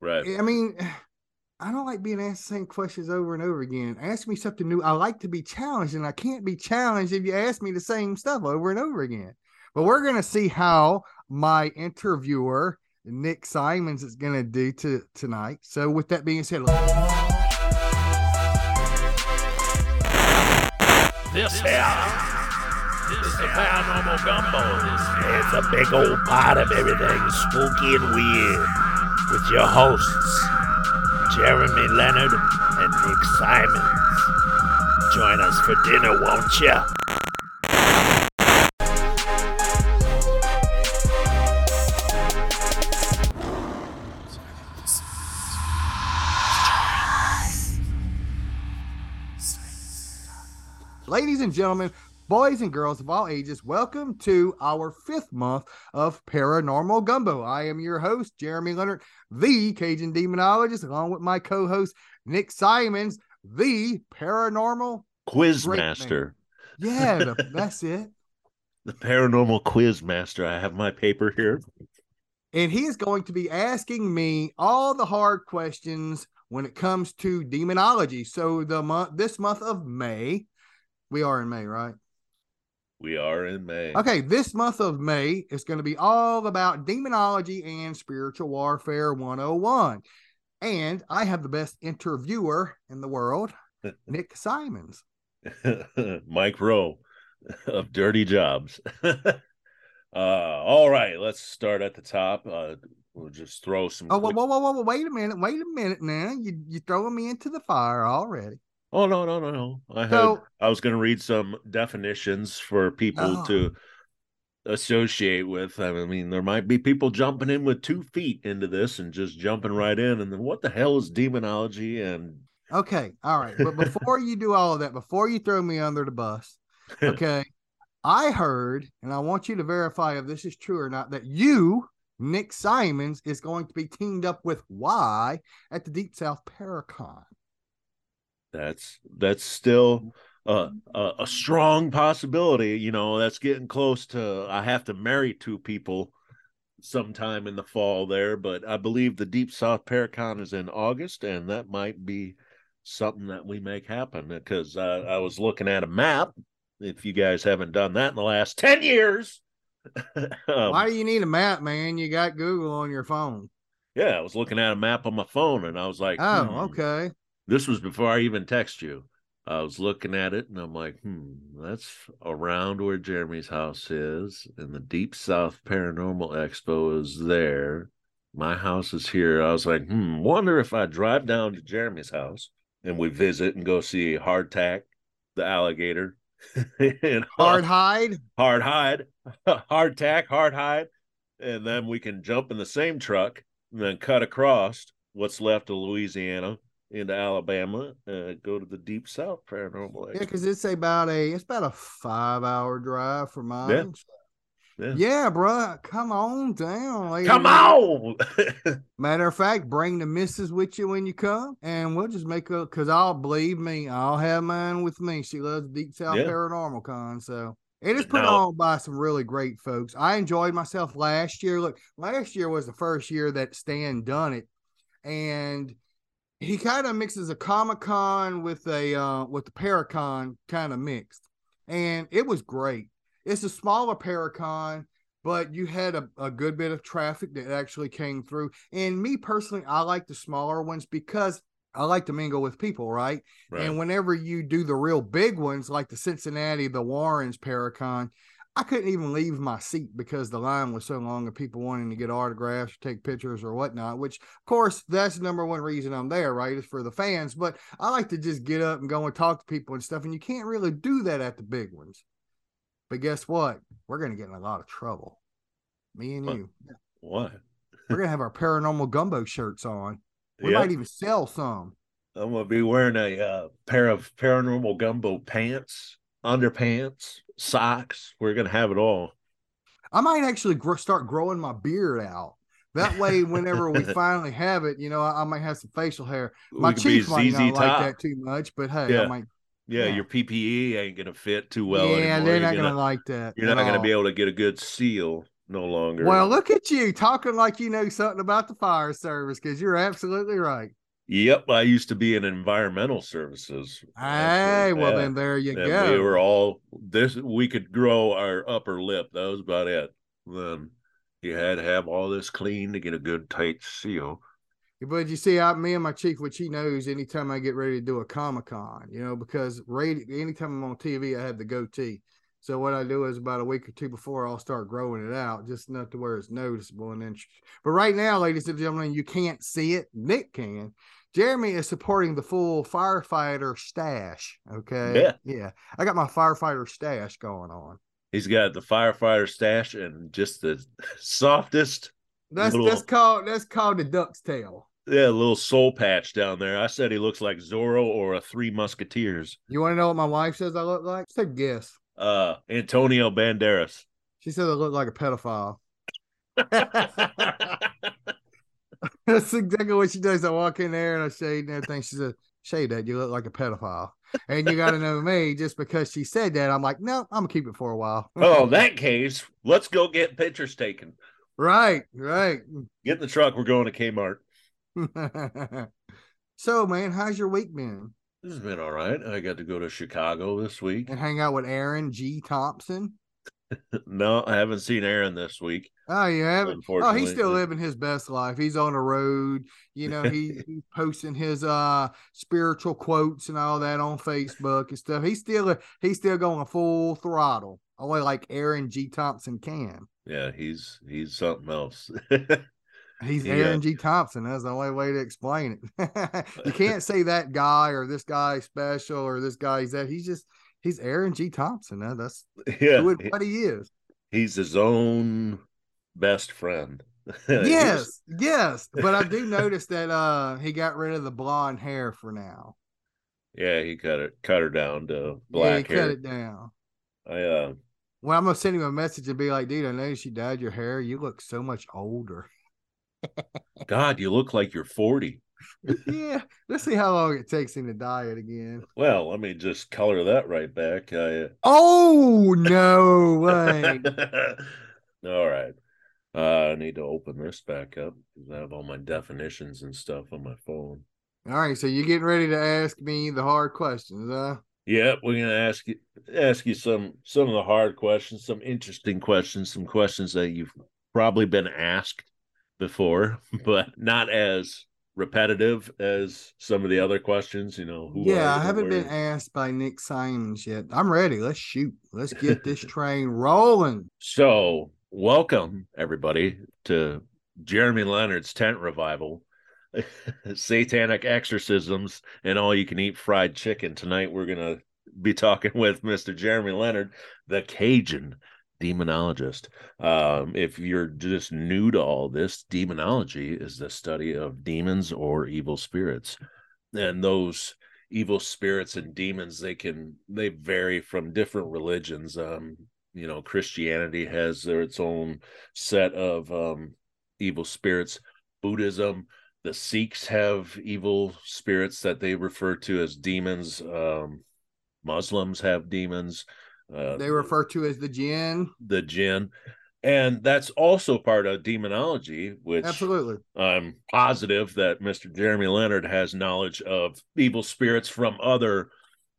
Right. I mean, I don't like being asked the same questions over and over again. Ask me something new. I like to be challenged, and I can't be challenged if you ask me the same stuff over and over again. But we're gonna see how my interviewer Nick Simons is gonna do to tonight. So, with that being said, This here is the paranormal gumbo. It's a big old pot of everything spooky and weird with your hosts, Jereme Leonard and Nick Simons. Join us for dinner, won't ya? ladies and gentlemen, boys and girls of all ages, welcome to our fifth month of Paranormal Gumbo. I am your host, Jereme Leonard, the Cajun Demonologist, along with my co host, Nick Simons, the Paranormal Quizmaster. Yeah, the, that's it. The paranormal quizmaster. I have my paper here. And he is going to be asking me all the hard questions when it comes to demonology. So the month this month of May, we are in May, right? We are in May. Okay, this month of May is going to be all about demonology and spiritual warfare 101. And I have the best interviewer in the world, Nick Simons. Mike Rowe of Dirty Jobs. uh, all right, let's start at the top. Uh, we'll just throw some. Oh, quick- whoa, whoa, whoa, whoa, wait a minute, wait a minute now. You you throwing me into the fire already. Oh no, no, no, no. I had So- I was going to read some definitions for people Oh. to associate with. I mean, there might be people jumping in with two feet into this and just jumping right in, and then what the hell is demonology? And Okay, all right. But before you do all of that, before you throw me under the bus, okay, I heard, and I want you to verify if this is true or not, that you, Nick Simons, is going to be teamed up with Y at the Deep South Paracon. That's that's still a, a a strong possibility. You know, that's getting close to. I have to marry two people sometime in the fall there, but I believe the Deep South Paracon is in August, and that might be something that we make happen because I, I was looking at a map. If you guys haven't done that in the last ten years, um, Why do you need a map, man? You got Google on your phone. yeah, I was looking at a map on my phone, and I was like, Oh, hmm. okay. This was before I even text you. I was looking at it and I'm like, hmm, that's around where Jereme's house is, and the Deep South Paranormal Expo is there. My house is here. I was like, hmm, wonder if I drive down to Jereme's house and we visit and go see Hardtack, the alligator, and Hard hide. hard hide, hardtack, hard hide, and then we can jump in the same truck and then cut across what's left of Louisiana into Alabama, uh, go to the deep south paranormal. Yeah, because it's about a it's about a five hour drive for mine. Yeah. Yeah, bruh, come on down. ladies Come on! Matter of fact, bring the missus with you when you come, and we'll just make a. Cause I'll believe me, I'll have mine with me. She loves Deep South Yeah. Paranormal Con, so it is put Now- on by some really great folks. I enjoyed myself last year. Look, last year was the first year that Stan done it, and he kind of mixes a Comic Con with a uh, with the Paracon kind of mixed, and it was great. It's a smaller Paracon, but you had a, a good bit of traffic that actually came through. And me personally, I like the smaller ones because I like to mingle with people, right? Right. And whenever you do the real big ones, like the Cincinnati, the Warrens Paracon, I couldn't even leave my seat because the line was so long of people wanting to get autographs, or take pictures, or whatnot. Which, of course, that's the number one reason I'm there, right? Is for the fans. But I like to just get up and go and talk to people and stuff. And you can't really do that at the big ones. But guess what? We're going to get in a lot of trouble. Me and What? you. what? We're going to have our paranormal gumbo shirts on. We Yeah, might even sell some. I'm gonna be wearing a uh, pair of paranormal gumbo pants, underpants, socks. We're gonna have it all. I might actually start growing my beard out. That way, whenever we finally have it, you know, I, I might have some facial hair. My we could be chief might not like that too much, but hey, Yeah. I might. Yeah, Yeah. your PPE ain't gonna fit too well yeah, anymore. they're not gonna, gonna- like that. You're not going to be able to get a good seal. no longer. Well, look at you talking like you know something about the fire service because you're absolutely right. Yep, I used to be in environmental services. Hey, well then there you And go. we were all this. We could grow our upper lip. That was about it. Then you had to have all this clean to get a good tight seal. But you see, I, me and my chief, which he knows, anytime I get ready to do a Comic Con, you know, because radio, anytime I'm on TV, I have the goatee. So what I do is about a week or two before, I'll start growing it out, just enough to where it's noticeable. And then, but right now, ladies and gentlemen, you can't see it. Nick can. Jereme is supporting the full firefighter stash. Okay. Yeah. Yeah. I got my firefighter stash going on. He's got the firefighter stash and just the softest, That's Little- that's called that's called the duck's tail. yeah, a little soul patch down there. I said he looks like Zorro or a Three Musketeers. You want to know what my wife says I look like? Just a guess. Uh, Antonio Banderas. She says I look like a pedophile. That's exactly what she does. I walk in there and I shade and everything. She said, Shade that, you look like a pedophile. And you got to know me just because she said that. I'm like, no, I'm going to keep it for a while. oh, in that case, let's go get pictures taken. right, right. Get in the truck. We're going to Kmart. so, man, how's your week been? This has been all right. I got to go to Chicago this week. And hang out with Aaron G. Thompson? No, I haven't seen Aaron this week. Oh, you haven't? Oh, he's still living his best life. He's on the road. You know, he, he's posting his uh spiritual quotes and all that on Facebook and stuff. He's still he's still going full throttle, only like Aaron G. Thompson can. Yeah, he's he's something else. He's Yeah. Aaron G. Thompson. That's the only way to explain it. you can't say that guy or this guy special or this guy guy's that. He's just he's Aaron G. Thompson. Huh? That's yeah, who what he is. he's his own best friend. Yes, yes. But I do notice that uh he got rid of the blonde hair for now. yeah, he cut it, cut her down to yeah, he black cut it down. I uh, Well, I'm gonna send him a message and be like, dude, I noticed you dyed your hair. You look so much older. God, you look like you're forty. Yeah. Let's see how long it takes him to dye it again. Well, let me just color that right back. I, Oh no way. all right. Uh, I need to open this back up because I have all my definitions and stuff on my phone. All right, so you're getting ready to ask me the hard questions, huh? Yeah, we're gonna ask you ask you some some of the hard questions, some interesting questions, some questions that you've probably been asked before, but not as repetitive as some of the other questions. You know, who yeah, I haven't been asked by Nick Simons yet. I'm ready. Let's shoot. Let's get this train rolling. So, welcome everybody to Jereme Leonard's tent revival, satanic exorcisms, and all you can eat fried chicken. Tonight, we're gonna be talking with Mr. Jereme Leonard, the Cajun demonologist. Um, if you're just new to all this, demonology is the study of demons or evil spirits, and those evil spirits and demons they can they vary from different religions. Um you know christianity has their its own set of um evil spirits. Buddhism the sikhs have evil spirits that they refer to as demons. Um muslims have demons uh They refer to as the jinn. the jinn and that's also part of demonology which Absolutely. I'm positive that Mr. Jereme Leonard has knowledge of evil spirits from other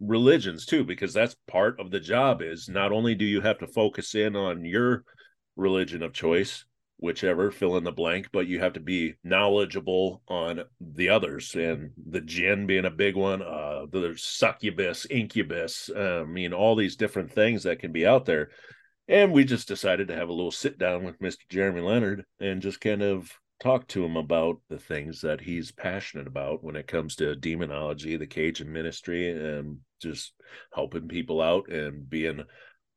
religions too, because that's part of the job. Is not only do you have to focus in on your religion of choice, whichever fill in the blank, but you have to be knowledgeable on the others, and the jinn being a big one. Uh, there's succubus, incubus. uh, I mean, all these different things that can be out there. And we just decided to have a little sit down with Mr. Jereme Leonard and just kind of talk to him about the things that he's passionate about when it comes to demonology, the Cajun ministry, and just helping people out and being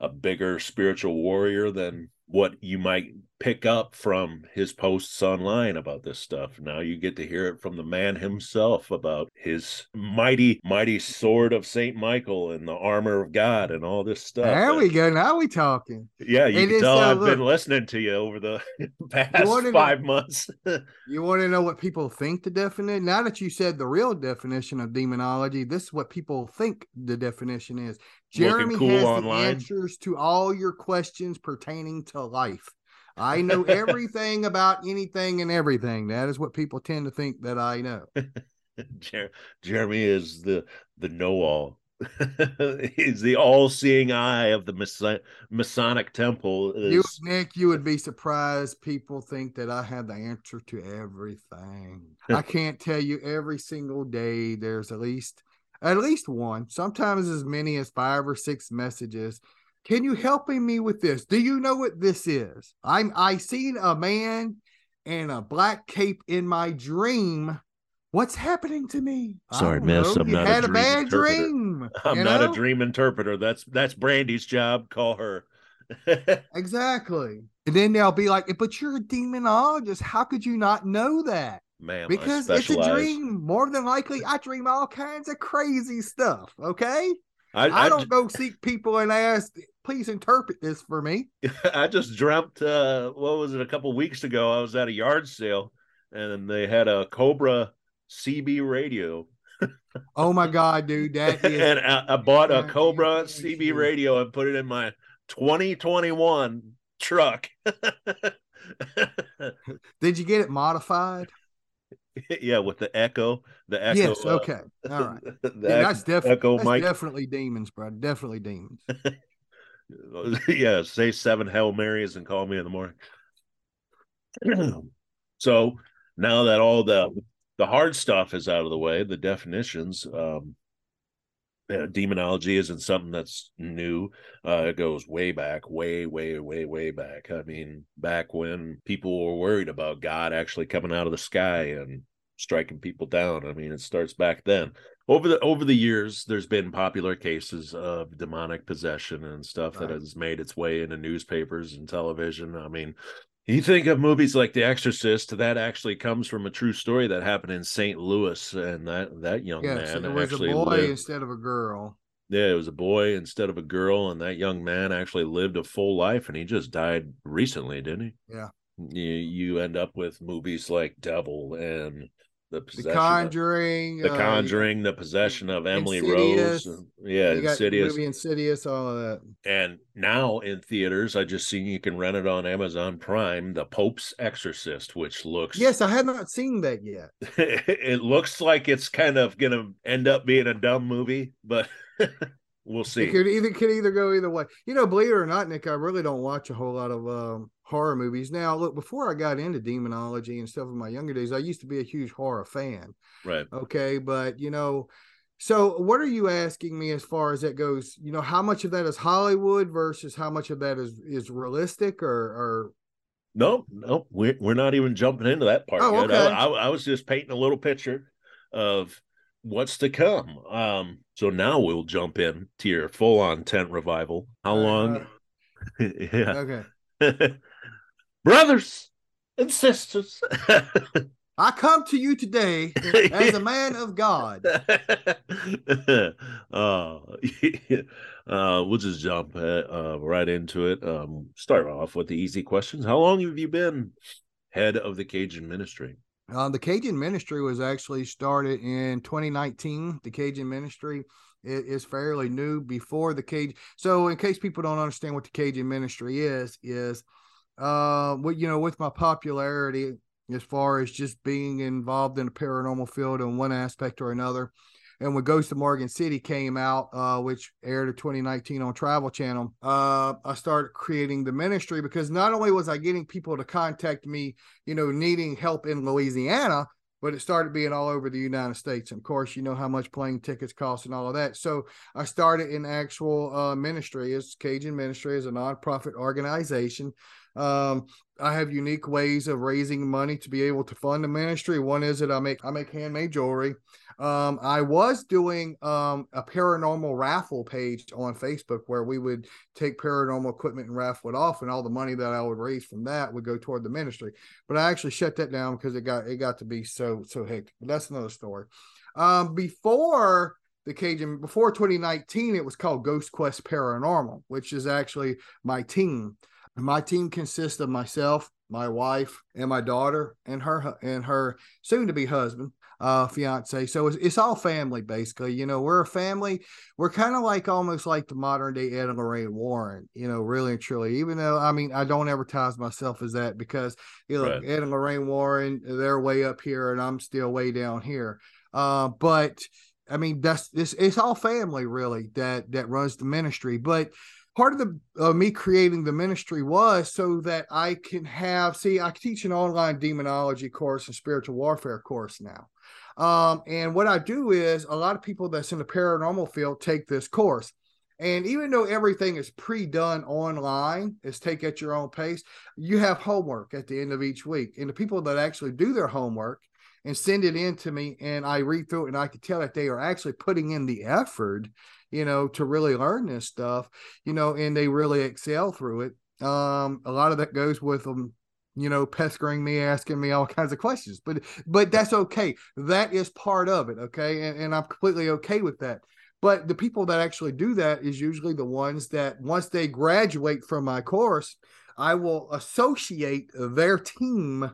a bigger spiritual warrior than what you might pick up from his posts online about this stuff. Now you get to hear it from the man himself about his mighty, mighty sword of Saint Michael and the armor of God and all this stuff. There And- we go. Now we talking. yeah, you It can tell uh, I've been listening to you over the past wanna know- five months. You want to know what people think the definition? Now that you said the real definition of demonology, this is what people think the definition is. Jereme cool has online. the answers to all your questions pertaining to life. I know everything about anything and everything. That is what people tend to think that I know. Jer- Jereme is the the know all. He's the all seeing eye of the Mason- Masonic temple. You, Nick, you would be surprised. People think that I have the answer to everything. I can't tell you every single day. There's at least at least one, sometimes as many as five or six messages. Can you help me with this? Do you know what this is? I'm I seen a man in a black cape in my dream. What's happening to me? Sorry, miss, know. I'm You not a had a, dream bad interpreter. dream. I'm you not know? a dream interpreter. That's that's Brandy's job. Call her. Exactly. And then they'll be like, but you're a demonologist. How could you not know that? Ma'am, Because it's a dream. More than likely, I dream all kinds of crazy stuff. Okay. I, I, I, don't go seek people and ask, please interpret this for me. I just dreamt. Uh, what was it? A couple weeks ago, I was at a yard sale, and they had a Cobra CB radio, Oh my God, dude. That is and I, I bought a Cobra CB radio and put it in my 2021 truck. did you get it modified? yeah, with the Echo, the Echo. yes, uh, okay. All right. Yeah, that's, def- Echo that's mic. definitely demons, bro. Definitely demons. yeah, say seven Hail Marys and call me in the morning. so now that all the the hard stuff is out of the way, the definitions, um, yeah, demonology isn't something that's new. Uh, it goes way back, way, way, way, way back. I mean, back when people were worried about God actually coming out of the sky and striking people down. I mean, it starts back then. Over the over the years, there's been popular cases of demonic possession and stuff that has made its way into newspapers and television. I mean, you think of movies like The Exorcist, that actually comes from a true story that happened in St. Louis, and that that young Yes, man it was a boy lived. instead of a girl. Yeah, it was a boy instead of a girl, and that young man actually lived a full life, and he just died recently, didn't he? Yeah. You you end up with movies like Devil and the The possession, of- Conjuring. the uh, Conjuring, the possession of Emily Insidious. Rose, yeah, You Insidious, movie Insidious, all of that. and now in theaters, I just seen you can rent it on Amazon Prime, The Pope's Exorcist, which looks Yes, I have not seen that yet. it looks like it's kind of gonna end up being a dumb movie, but we'll see. It could either could either go either way. You know, believe it or not, Nick, I really don't watch a whole lot of um, horror movies. Now, look, before I got into demonology and stuff in my younger days, I used to be a huge horror fan. Right. Okay, but you know, so what are you asking me as far as that goes? You know, how much of that is Hollywood versus how much of that is is realistic or or No, no, we're we're not even jumping into that part Oh, yet. I, okay. I, I was just painting a little picture of what's to come. Um, so now we'll jump in to your full on tent revival. How long? yeah, okay. brothers and sisters. I come to you today as a man of God. uh, uh, we'll just jump uh, uh, right into it. Um, start off with the easy questions. How long have you been head of the Cajun ministry? Uh, the Cajun ministry was actually started in 2019. The Cajun ministry i- is fairly new before the Cajun. So, in case people don't understand what the Cajun ministry is, is uh, what you know, with my popularity as far as just being involved in the paranormal field in one aspect or another. And when Ghost of Morgan City came out, uh, which aired in 2019 on Travel Channel, uh, I started creating the ministry because not only was I getting people to contact me you know, needing help in Louisiana, but it started being all over the United States. And of course, you know how much plane tickets cost and all of that. So I started an actual uh, ministry as Cajun Ministry as a nonprofit organization. Um, I have unique ways of raising money to be able to fund the ministry. One is that I make I make handmade jewelry. Um, I was doing um, a paranormal raffle page on Facebook where we would take paranormal equipment and raffle it off, and all the money that I would raise from that would go toward the ministry. But I actually shut that down because it got it got to be so so hectic. But that's another story. Um, before the Cajun, before 2019, it was called Ghost Quest Paranormal, which is actually my team. My team consists of myself, my wife, and my daughter, and her and her soon to be husband, uh, fiance. So it's, it's all family basically. You know, we're a family. We're kind of like almost like the modern day Ed and Lorraine Warren. You know, really and truly. Even though I mean I don't advertise myself as that because you know Right. Ed and Lorraine Warren they're way up here and I'm still way down here. Uh, but I mean that's this it's all family really that that runs the ministry. But part of the uh, me creating the ministry was so that I can have see I teach an online demonology course and spiritual warfare course now. Um, and what I do is a lot of people that's in the paranormal field take this course. And even though everything is pre-done online, is take at your own pace, you have homework at the end of each week. And the people that actually do their homework and send it in to me and I read through it and I can tell that they are actually putting in the effort, you know, to really learn this stuff, you know, and they really excel through it. Um, a lot of that goes with them, you know, pestering me, asking me all kinds of questions, but but that's okay. That is part of it, okay, and, and I'm completely okay with that. But the people that actually do that is usually the ones that once they graduate from my course, I will associate their team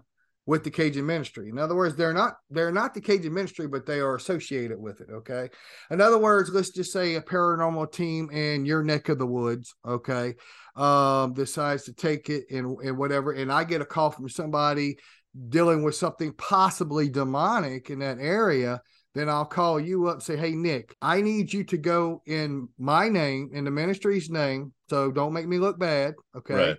with the Cajun ministry. In other words, they're not they're not the Cajun ministry, but they are associated with it. Okay. In other words, let's just say a paranormal team in your neck of the woods, okay, um, decides to take it and, and whatever, and I get a call from somebody dealing with something possibly demonic in that area, then I'll call you up and say, Hey, Nick, I need you to go in my name, in the ministry's name. So don't make me look bad. Okay. Right.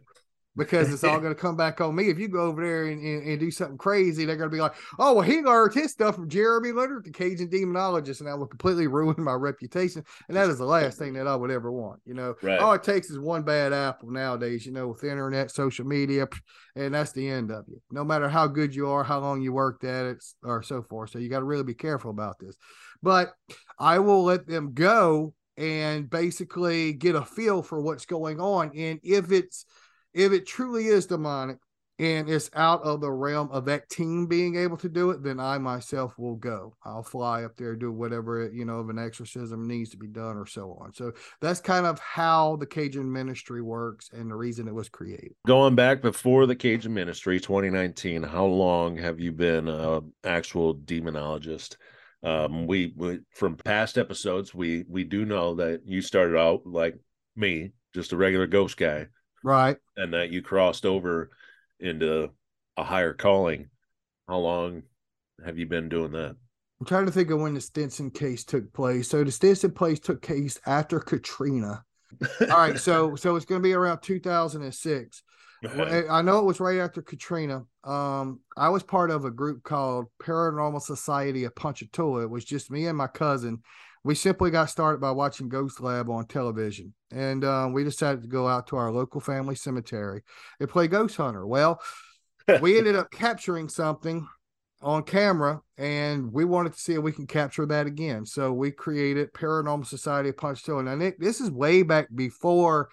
Because it's all going to come back on me. If you go over there and, and, and do something crazy, they're going to be like, oh, well, he learned his stuff from Jereme Leonard, the Cajun demonologist, and that will completely ruin my reputation. And that is the last thing that I would ever want. You know, Right. all it takes is one bad apple nowadays, you know, with the internet, social media, and that's the end of you. No matter how good you are, how long you worked at it, or so forth. So you got to really be careful about this. But I will let them go and basically get a feel for what's going on. And if it's if it truly is demonic and it's out of the realm of that team being able to do it, then I myself will go. I'll fly up there, do whatever you know of an exorcism needs to be done, or so on. So that's kind of how the Cajun ministry works and the reason it was created. Going back before the Cajun Ministry, 2019, how long have you been a actual demonologist? Um, we, we from past episodes, we we do know that you started out like me, just a regular ghost guy, Right. and that you crossed over into a higher calling. How long have you been doing that? I'm trying to think of when the Stinson case took place. So the Stinson place took place after Katrina. All right, so so it's going to be around 2006. Well, I know it was right after Katrina. Um, I was part of a group called Paranormal Society of Ponchatoula. It was just me and my cousin. We simply got started by watching Ghost Lab on television, and um, we decided to go out to our local family cemetery and play Ghost Hunter. Well, we ended up capturing something on camera, and we wanted to see if we can capture that again. So we created Paranormal Society of Ponchatoula. Nick, this is way back before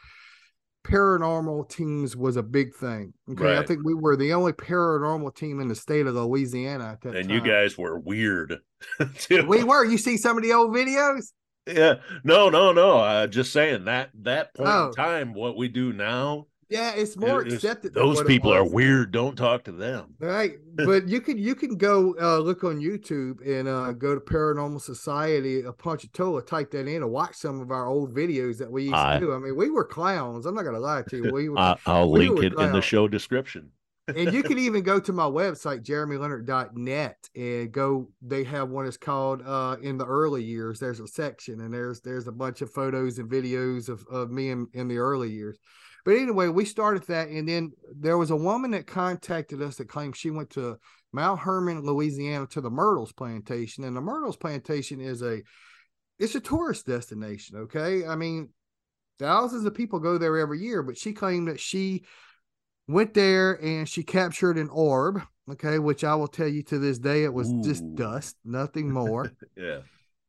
paranormal teams was a big thing. Okay, I think we were the only paranormal team in the state of Louisiana at that and time. you guys were weird. we were. You see some of the old videos? yeah, no, no, no. Uh, just saying that that point Oh. in time, what we do now, Yeah, it's more it- accepted. than those people are weird. Don't talk to them. Right, but you can you can go uh, look on YouTube and uh, go to Paranormal Society of Ponchatoula, type that in, and watch some of our old videos that we used I- to do. I mean, we were clowns. I'm not gonna lie to you. We were, I, I'll we link it in the show description. And you can even go to my website jeremeleonard.net and go they have one that's called uh in the early years there's a section and there's there's a bunch of photos and videos of, of me in, in the early years. But anyway we started that and then there was a woman that contacted us that claimed she went to mount herman louisiana to the myrtles plantation and the myrtles plantation is a it's a tourist destination okay? I mean thousands of people go there every year but she claimed that she went there and she captured an orb okay which i will tell you to this day it was just dust nothing more. Yeah.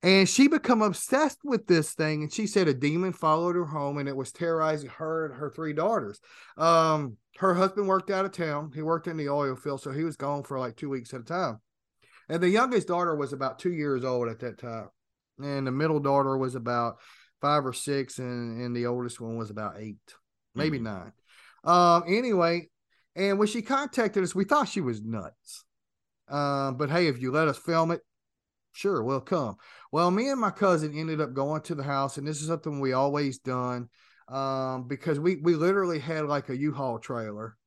and she become obsessed with this thing and she said a demon followed her home and it was terrorizing her and her three daughters. Um her husband worked out of town. He worked in the oil field so he was gone for like two weeks at a time. And the youngest daughter was about two years old at that time and the middle daughter was about five or six and, and the oldest one was about eight maybe Mhm. nine um anyway And when she contacted us, we thought she was nuts. Um, but hey, if you let us film it, sure, we'll come. Well, me and my cousin ended up going to the house, and this is something we always done um, because we we literally had like a U-Haul trailer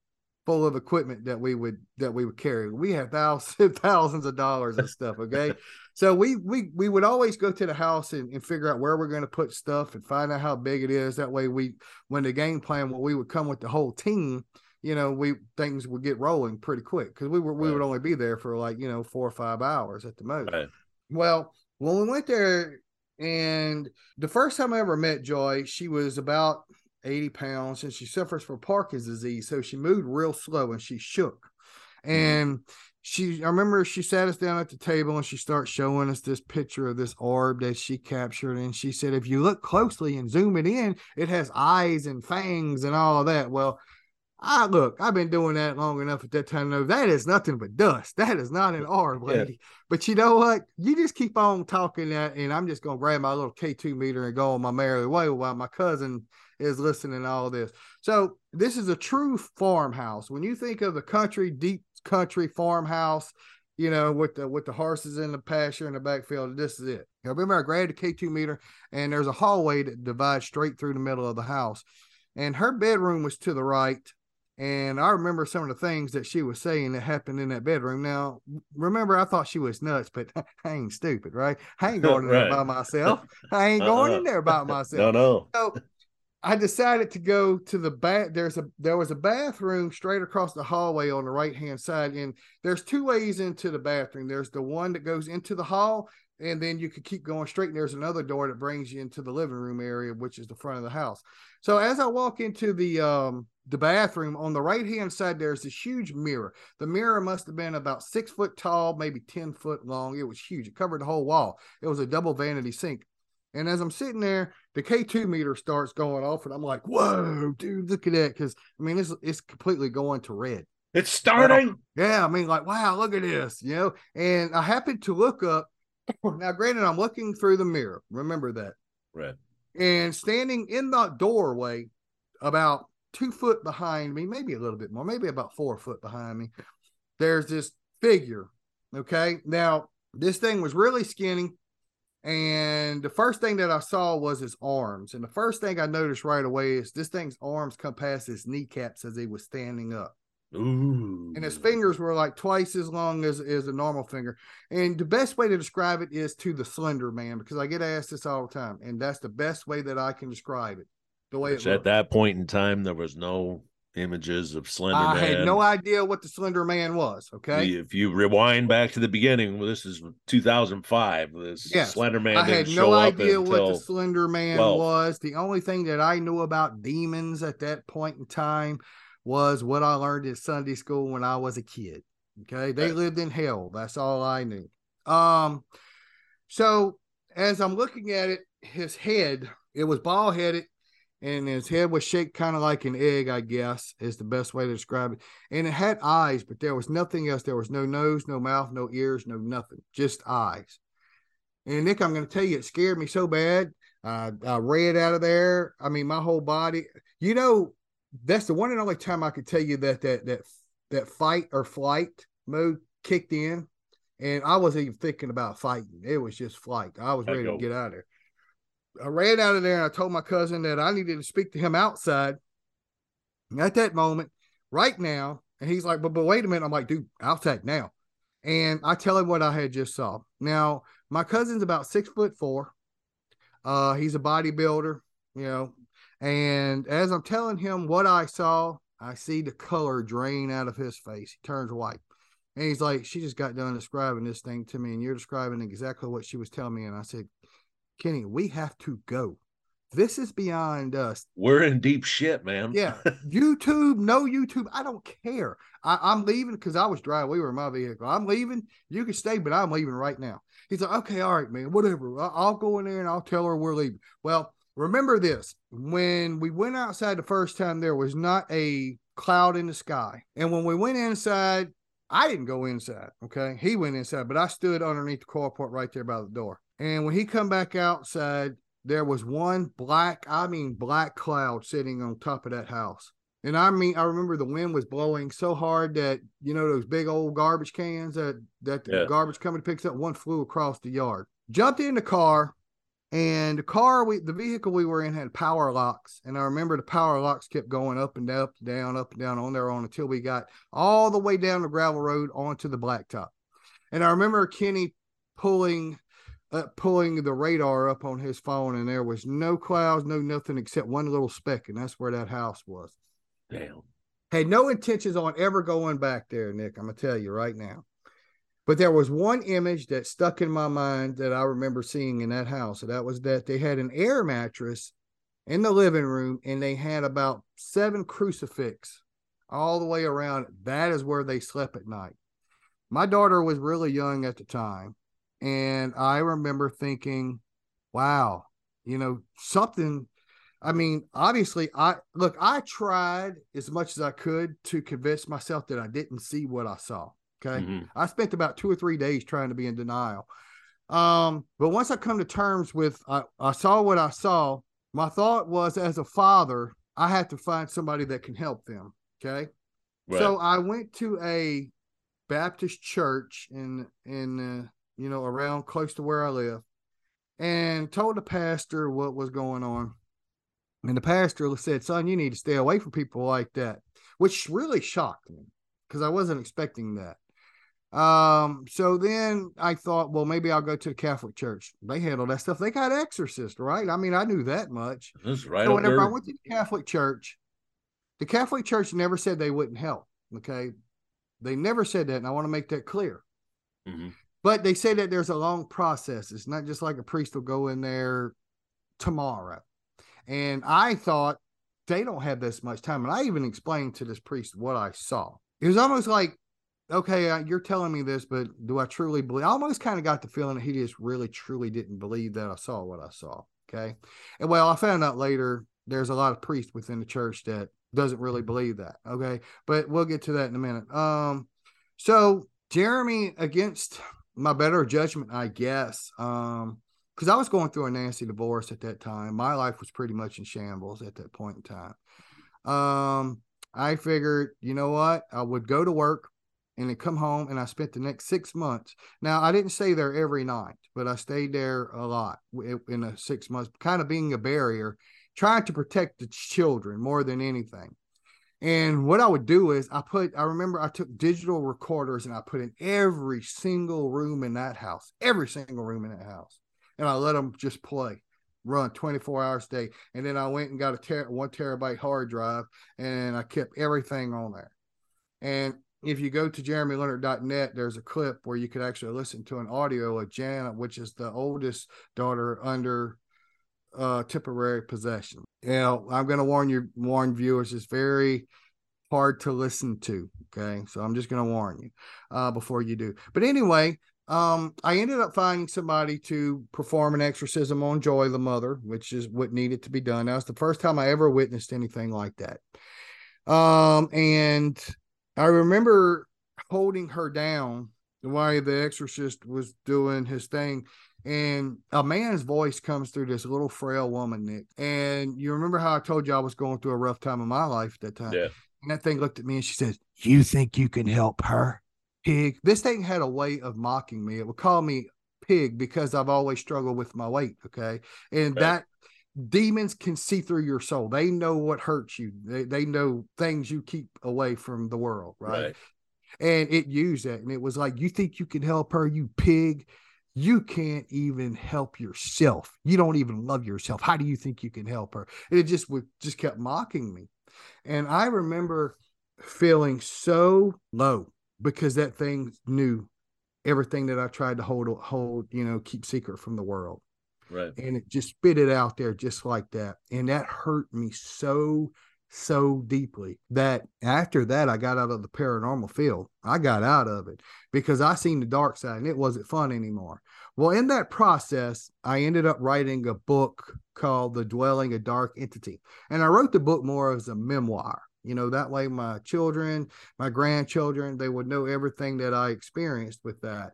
full of equipment that we would that we would carry. We had thousands thousands of dollars and stuff. Okay, so we we we would always go to the house and, and figure out where we're going to put stuff and find out how big it is. That way, we when the game plan, when we would come with the whole team, you know, we things would get rolling pretty quick because we were we would only be there for like you know four or five hours at the most. Right. Well, when we went there, and the first time I ever met Joy, she was about 80 pounds and she suffers from Parkinson's disease. So she moved real slow and she shook. Mm-hmm. And she, I remember she sat us down at the table and she starts showing us this picture of this orb that she captured. And she said, if you look closely and zoom it in, it has eyes and fangs and all that. Well, I look, I've been doing that long enough at that time to know that is nothing but dust. That is not an orb, Yeah. lady. But you know what? You just keep on talking that, and I'm just gonna grab my little K2 meter and go on my merry way while my cousin is listening to all this. So this is a true farmhouse. When you think of the country, deep country farmhouse, you know, with the with the horses in the pasture in the backfield, this is it. Now remember, I grabbed a K2 meter, and there's a hallway that divides straight through the middle of the house. And her bedroom was to the right. And I remember some of the things that she was saying that happened in that bedroom. Now, remember, I thought she was nuts, but I ain't stupid, right? I ain't going in there by myself. I ain't going in Uh-uh. there by myself. No, no. So I decided to go to the bath. There's a there was a bathroom straight across the hallway on the right hand side, and there's two ways into the bathroom. There's the one that goes into the hall, and then you could keep going straight. And there's another door that brings you into the living room area, which is the front of the house. So as I walk into the um the bathroom on the right hand side, there's this huge mirror. The mirror must have been about six foot tall, maybe 10 foot long. It was huge. It covered the whole wall. It was a double vanity sink. And as I'm sitting there, the K2 meter starts going off, and I'm like, whoa, dude, look at that. Cause I mean, it's it's completely going to red. It's starting. Yeah, I mean, like, wow, look at this, you know. And I happened to look up. Now, granted, I'm looking through the mirror. Remember that. Right. And standing in the doorway, about two foot behind me, maybe a little bit more, maybe about four foot behind me, there's this figure. Okay. Now, this thing was really skinny. And the first thing that I saw was his arms. And the first thing I noticed right away is this thing's arms come past his kneecaps as he was standing up Ooh. and his fingers were like twice as long as, as a normal finger. And the best way to describe it is to the slender man because I get asked this all the time, and that's the best way that I can describe it. The way Which at looked. that point in time, there was no images of Slender I Man. had no idea what the slender man was. Okay, If you rewind back to the beginning, well, this is 2005. This Yes. Slender Man I had no idea what the slender man 12. was. The only thing that I knew about demons at that point in time was what I learned in Sunday school when I was a kid. Okay, they Right. lived in hell. That's all I knew. Um, so as I'm looking at it, his head it was bald headed, and his head was shaped kind of like an egg. I guess is the best way to describe it. And it had eyes, but there was nothing else. There was no nose, no mouth, no ears, no nothing, just eyes. And Nick, I'm going to tell you, it scared me so bad. Uh, I ran out of there. I mean, my whole body. You know, that's the one and only time I could tell you that that that that fight or flight mode kicked in, and I wasn't even thinking about fighting. It was just flight. I was ready to get out of there. I ran out of there and I told my cousin that I needed to speak to him outside. At that moment, right now, and he's like, "But but wait a minute." I'm like, "Dude, outside now." And I tell him what I had just saw. Now, my cousin's about six foot four. Uh, he's a bodybuilder, you know. And as I'm telling him what I saw, I see the color drain out of his face. He turns white. And he's like, She just got done describing this thing to me, and you're describing exactly what she was telling me. And I said, Kenny, we have to go. This is beyond us. we're in deep shit, man. Yeah. YouTube, no YouTube. I don't care. I, I'm leaving because I was driving. We were in my vehicle. I'm leaving. You can stay, but I'm leaving right now. He's like, okay, all right, man, whatever. I'll go in there and I'll tell her we're leaving. Well, remember this when we went outside the first time, there was not a cloud in the sky. And when we went inside, I didn't go inside. Okay. He went inside, but I stood underneath the carport right there by the door. And when he come back outside, there was one black, I mean black cloud sitting on top of that house. And I mean, I remember the wind was blowing so hard that you know those big old garbage cans that that the Yeah. garbage company picks up. One flew across the yard. Jumped in the car, and the car we the vehicle we were in had power locks. And I remember the power locks kept going up and down, up and down, up and down on their own until we got all the way down the gravel road onto the blacktop. And I remember Kenny pulling uh, pulling the radar up on his phone, and there was no clouds, no nothing except one little speck, and that's where that house was. Damn. Had no intentions on ever going back there, Nick. I'm gonna tell you right now. But there was one image that stuck in my mind that I remember seeing in that house. And that was that they had an air mattress in the living room and they had about seven crucifix all the way around. That is where they slept at night. My daughter was really young at the time. And I remember thinking, wow, you know, something. I mean, obviously, I look, I tried as much as I could to convince myself that I didn't see what I saw. Okay. Mhm. I spent about two or three days trying to be in denial. Um, but once I come to terms with I, I saw what I saw, my thought was as a father, I had to find somebody that can help them. Okay. Right. So I went to a Baptist church in in uh, you know around close to where I live, and told the pastor what was going on. And the pastor said, "Son, you need to stay away from people like that," which really shocked me because I wasn't expecting that. Um, so then I thought, well, maybe I'll go to the Catholic Church. They handle that stuff. They got exorcists, right? I mean, I knew that much. That's right So whenever there. I went to the Catholic Church, the Catholic Church never said they wouldn't help. Okay. They never said that. And I want to make that clear. Mhm. But they say that there's a long process. It's not just like a priest will go in there tomorrow. And I thought they don't have this much time. And I even explained to this priest what I saw. It was almost like, okay, uh, you're telling me this, but do I truly believe? I almost kind of got the feeling that he just really, truly didn't believe that I saw what I saw. Okay. And well, I found out later there's a lot of priests within the church that doesn't really believe that. Okay. But we'll get to that in a minute. Um, so Jereme, against my better judgment, I guess, um, because I was going through a nasty divorce at that time. My life was pretty much in shambles at that point in time. Um, I figured, you know what? I would go to work and then come home and I spent the next six months. Now, I didn't stay there every night, but I stayed there a lot in the six months, kind of being a barrier, trying to protect the children more than anything. And what I would do is I put, I remember I took digital recorders and I put in every single room in that house, every single room in that house. And I let them just play, run 24 hours a day. And then I went and got a ter- one terabyte hard drive and I kept everything on there. And if you go to jeremeleonard.net, there's a clip where you could actually listen to an audio of Janet, which is the oldest daughter under uh temporary possession. Know, I'm gonna warn you, warn viewers, it's very hard to listen to. Okay. So I'm just gonna warn you uh before you do. But anyway, um, I ended up finding somebody to perform an exorcism on Joy the mother, which is what needed to be done. That was the first time I ever witnessed anything like that. Um, and I remember holding her down while the exorcist was doing his thing. And a man's voice comes through this little frail woman, Nick. And you remember how I told you I was going through a rough time in my life at that time? Yeah. And that thing looked at me and she said, You think you can help her? Pig. This thing had a way of mocking me. It would call me pig because I've always struggled with my weight. Okay. And that demons can see through your soul. They know what hurts you. They, they know things you keep away from the world. Right? Right. And it used that. And it was like, You think you can help her, you pig? You can't even help yourself. You don't even love yourself. How do you think you can help her? And it just would just kept mocking me. And I remember feeling so low because that thing knew everything that I tried to hold hold, you know, keep secret from the world Right. and it just spit it out there just like that. And that hurt me so, so deeply that after that, I got out of the paranormal field. I got out of it because I seen the dark side and it wasn't fun anymore. Well, in that process, I ended up writing a book called The Dwelling of Dark Entity. And I wrote the book more as a memoir. You know, that way my children, my grandchildren, they would know everything that I experienced with that.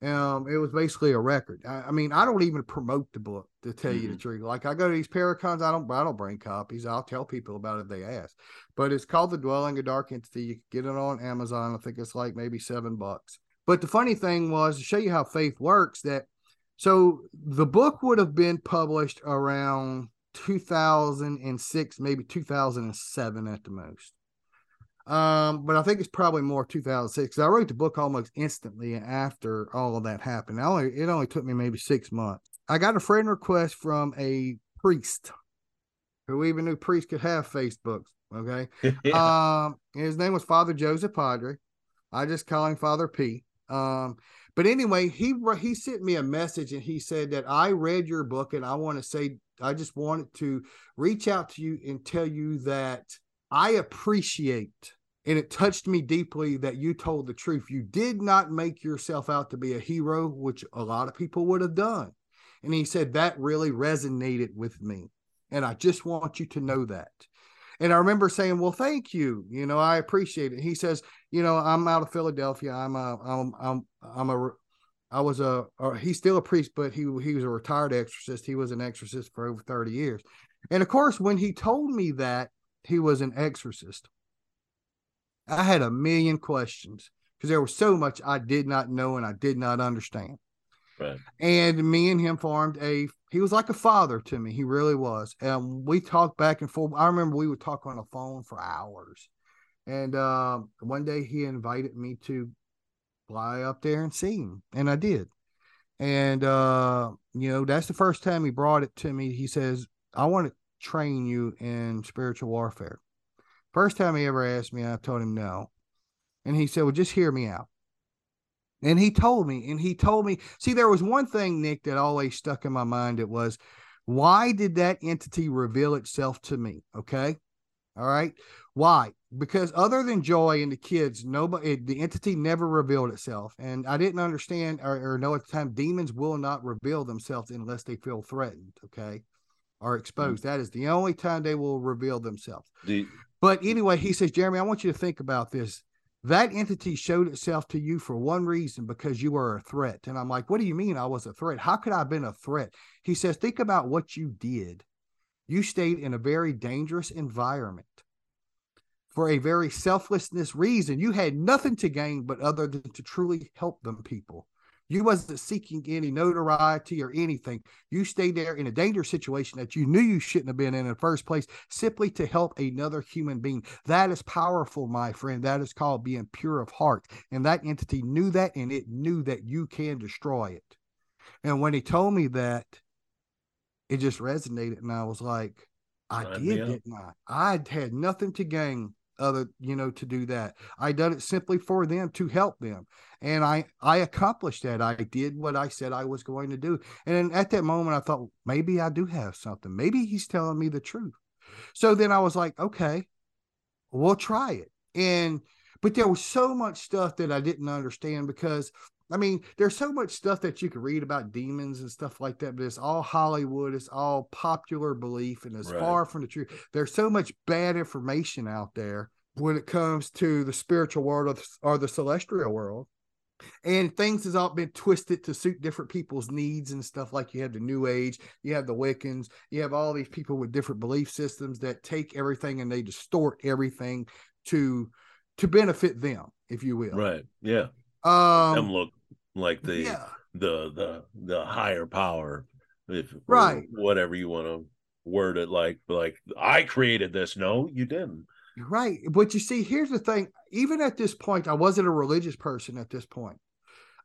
Um, it was basically a record. I, I mean, I don't even promote the book to tell you the Mhm. truth. Like I go to these paracons, I don't I don't bring copies. I'll tell people about it if they ask. But it's called The Dwelling of Dark Entity. You can get it on Amazon. I think it's like maybe seven bucks. But the funny thing was to show you how faith works, that so the book would have been published around 2006, maybe 2007 at the most. Um, but I think it's probably more 2006. I wrote the book almost instantly after all of that happened. I only it only took me maybe six months. I got a friend request from a priest who even knew priests could have Facebooks. Okay. yeah. Um, his name was Father Joseph Padre. I just call him Father P. Um, but anyway, he he sent me a message and he said that I read your book and I want to say I just wanted to reach out to you and tell you that I appreciate and it touched me deeply that you told the truth. You did not make yourself out to be a hero, which a lot of people would have done. And he said that really resonated with me. And I just want you to know that. And I remember saying, "Well, thank you. You know, I appreciate it." He says, "You know, I'm out of Philadelphia. I'm a, I'm, I'm, I'm a, I was a, or he's still a priest, but he he was a retired exorcist. He was an exorcist for over 30 years. And of course, when he told me that he was an exorcist, I had a million questions because there was so much I did not know and I did not understand. Right. And me and him formed a. He was like a father to me. He really was. And we talked back and forth. I remember we would talk on the phone for hours. And uh, one day he invited me to fly up there and see him, and I did. And uh, you know, that's the first time he brought it to me. He says, "I want to train you in spiritual warfare." First time he ever asked me, I told him no. And he said, Well, just hear me out. And he told me, and he told me, see, there was one thing, Nick, that always stuck in my mind. It was, why did that entity reveal itself to me? Okay. All right. Why? Because other than Joy and the kids, nobody, the entity never revealed itself. And I didn't understand or, or know at the time, demons will not reveal themselves unless they feel threatened. Okay. Or exposed. Mm. That is the only time they will reveal themselves. The, But anyway, he says, Jereme, I want you to think about this. That entity showed itself to you for one reason because you were a threat. And I'm like, what do you mean I was a threat? How could I have been a threat? He says, think about what you did. You stayed in a very dangerous environment for a very selflessness reason. You had nothing to gain but other than to truly help them people. You wasn't seeking any notoriety or anything. You stayed there in a dangerous situation that you knew you shouldn't have been in in the first place, simply to help another human being. That is powerful, my friend. That is called being pure of heart. And that entity knew that, and it knew that you can destroy it. And when he told me that, it just resonated, and I was like, I Sign did, didn't I? I had nothing to gain other, you know, to do that. I done it simply for them to help them and I I accomplished that. I did what I said I was going to do. And at that moment, I thought maybe I do have something. Maybe he's telling me the truth. So then I was like, okay, we'll try it. And but there was so much stuff that I didn't understand because I mean, there's so much stuff that you can read about demons and stuff like that, but it's all Hollywood, it's all popular belief, and it's Right. far from the truth. There's so much bad information out there when it comes to the spiritual world or the, or the celestial world and things has all been twisted to suit different people's needs and stuff like you have the new age you have the wiccans you have all these people with different belief systems that take everything and they distort everything to to benefit them if you will right. Yeah. um Them look like the yeah the the the higher power, if Right. whatever you want to word it like like I created this. No, you didn't. right but you see here's the thing even at this point i wasn't a religious person at this point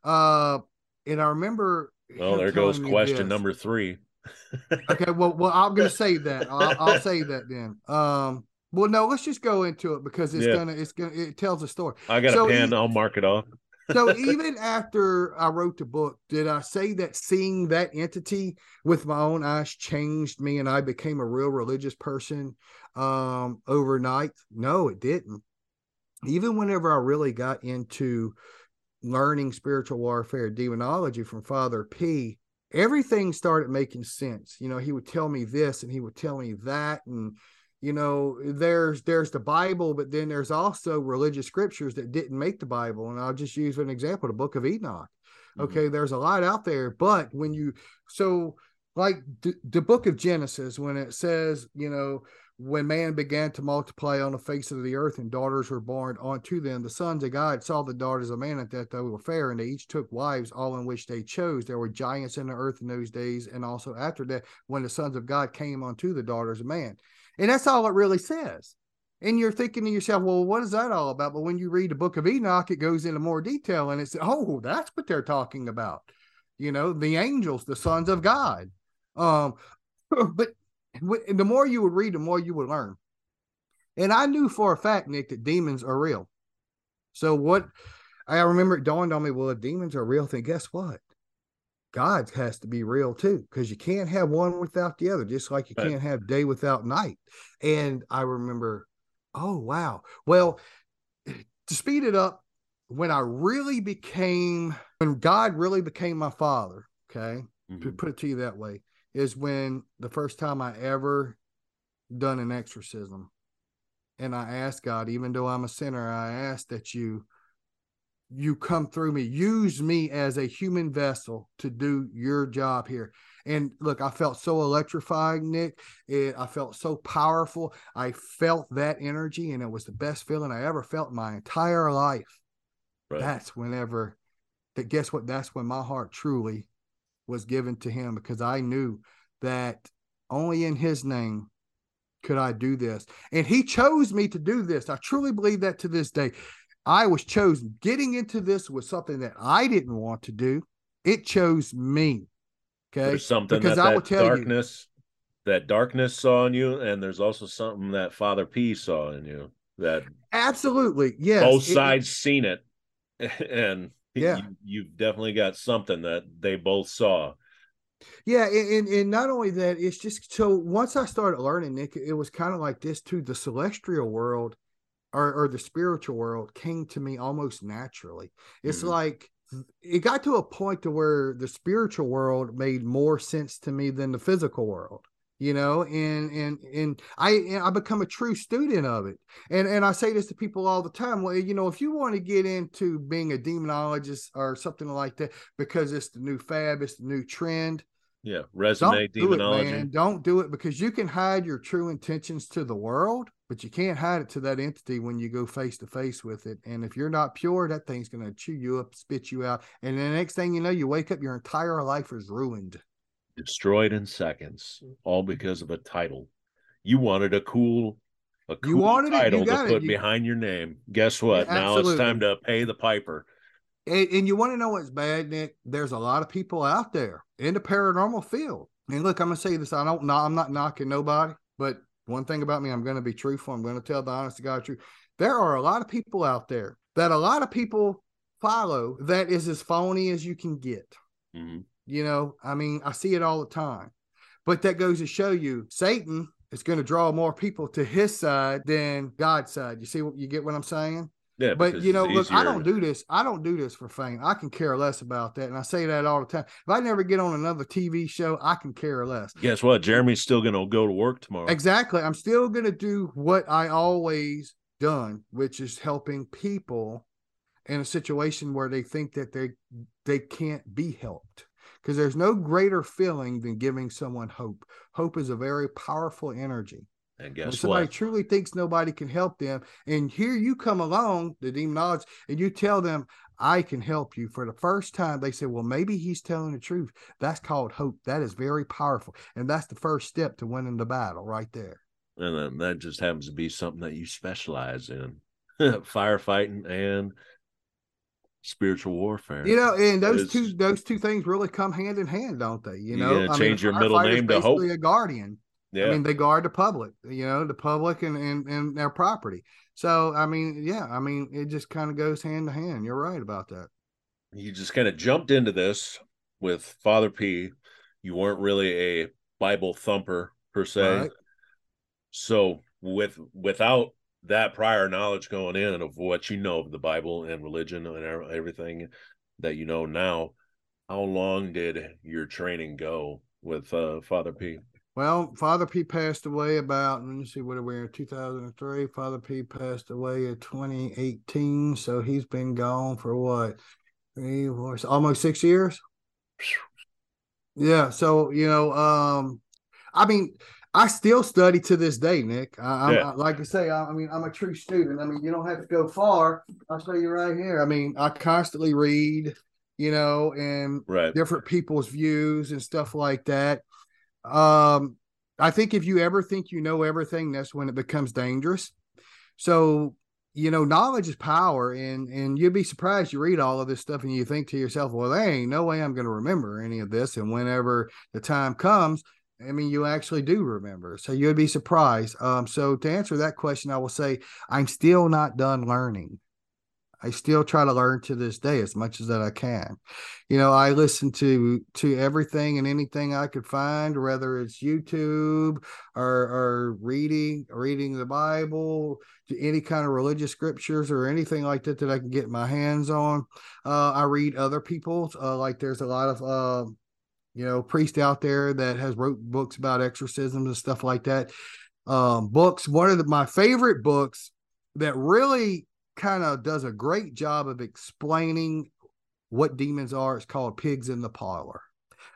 uh and i remember Well, there goes question number three. okay well well i'm gonna say that I'll, I'll say that then um well no let's just go into it because it's Yeah. gonna it's gonna it tells a story I got So a pen. he- I'll mark it off. So even after i wrote the book did i say that seeing that entity with my own eyes changed me and i became a real religious person um overnight? No it didn't. Even whenever i really got into learning spiritual warfare demonology from father p everything started making sense. You know he would tell me this and he would tell me that and you know there's there's the bible but then there's also religious scriptures that didn't make the bible and i'll just use an example the book of enoch mm-hmm. Okay, there's a lot out there, but when you so like the, the book of Genesis, when it says, you know, when man began to multiply on the face of the earth and daughters were born unto them, the sons of God saw the daughters of man at that they were fair, and they each took wives, all in which they chose. There were giants in the earth in those days, and also after that, when the sons of God came unto the daughters of man. And that's all it really says. And you're thinking to yourself, well, what is that all about? But when you read the book of Enoch, it goes into more detail and it's, oh, that's what they're talking about. You know, the angels, the sons of God. Um, but the more you would read, the more you would learn. And I knew for a fact, Nick, that demons are real. So what I remember it dawned on me, well, if demons are real, then guess what? God has to be real too, because you can't have one without the other, just like you right. can't have day without night. And I remember, oh wow. Well, to speed it up, when I really became when God really became my father, okay, mm-hmm. to put it to you that way, is when the first time I ever done an exorcism. And I asked God, even though I'm a sinner, I asked that you you come through me, use me as a human vessel to do your job here. And look, I felt so electrified, Nick. It, I felt so powerful. I felt that energy, and it was the best feeling I ever felt in my entire life. Right. That's whenever that guess what? That's when my heart truly was given to him because I knew that only in his name could I do this. And he chose me to do this. I truly believe that to this day. I was chosen. Getting into this was something that I didn't want to do. It chose me. Okay. There's something because that, I will tell darkness, you, that darkness saw in you, and there's also something that Father P saw in you. That absolutely, yes. Both sides it, seen it, and yeah, you, have definitely got something that they both saw. Yeah, and, and not only that, it's just so once I started learning, Nick, it was kind of like this too. The celestial world or, or the spiritual world came to me almost naturally. It's mm-hmm. like it got to a point to where the spiritual world made more sense to me than the physical world you know and and and i and i become a true student of it and and i say this to people all the time well you know if you want to get into being a demonologist or something like that because it's the new fab it's the new trend yeah resume don't demonology do it, man. don't do it because you can hide your true intentions to the world but you can't hide it to that entity when you go face to face with it and if you're not pure that thing's going to chew you up spit you out and the next thing you know you wake up your entire life is ruined destroyed in seconds, all because of a title. You wanted a cool, a cool you title it, you to put it. behind your name. Guess what? Yeah, now it's time to pay the piper. And, and you want to know what's bad, Nick? There's a lot of people out there in the paranormal field. And look, I'm gonna say this. I don't know. I'm not knocking nobody, but one thing about me, I'm gonna be truthful. I'm gonna tell the honest to God truth. There are a lot of people out there that a lot of people follow that is as phony as you can get. Mm-hmm. You know, I mean, I see it all the time. But that goes to show you Satan is going to draw more people to his side than God's side. You see what you get what I'm saying? Yeah, but you know, look, I don't do this. I don't do this for fame. I can care less about that, and I say that all the time. If I never get on another TV show, I can care less. Guess what? Jereme's still going to go to work tomorrow. Exactly. I'm still going to do what I always done, which is helping people in a situation where they think that they they can't be helped because there's no greater feeling than giving someone hope. Hope is a very powerful energy. And guess when somebody what? truly thinks nobody can help them, and here you come along, the demonologist, and you tell them, I can help you. For the first time, they say, Well, maybe he's telling the truth. That's called hope. That is very powerful. And that's the first step to winning the battle right there. And that just happens to be something that you specialize in firefighting and spiritual warfare. You know, and those two those two things really come hand in hand, don't they? You know, you change mean, your middle name to hope. A guardian. Yeah. I mean, they guard the public. You know, the public and and, and their property. So, I mean, yeah, I mean, it just kind of goes hand to hand. You're right about that. You just kind of jumped into this with Father P. You weren't really a Bible thumper per se. Right. So, with without that prior knowledge going in of what you know of the Bible and religion and everything that you know now, how long did your training go with uh, Father P? Well, Father P passed away about, let me see, what are we in 2003? Father P passed away in 2018. So he's been gone for what? three, four, almost six years. Yeah. So, you know, um, I mean, I still study to this day, Nick. I, Yeah. I, like I say, I, I mean, I'm a true student. I mean, you don't have to go far. I'll show you right here. I mean, I constantly read, you know, and Right. different people's views and stuff like that. Um, I think if you ever think you know everything, that's when it becomes dangerous. So, you know, knowledge is power, and and you'd be surprised you read all of this stuff and you think to yourself, well, there ain't no way I'm going to remember any of this. And whenever the time comes, I mean, you actually do remember. So you'd be surprised. Um, so to answer that question, I will say I'm still not done learning. I still try to learn to this day as much as that I can. You know, I listen to to everything and anything I could find, whether it's YouTube or or reading reading the Bible, to any kind of religious scriptures or anything like that that I can get my hands on. Uh, I read other people's. Uh, like there's a lot of uh, you know priest out there that has wrote books about exorcisms and stuff like that. Um, books. One of the, my favorite books that really kind of does a great job of explaining what demons are. It's called Pigs in the Parlor.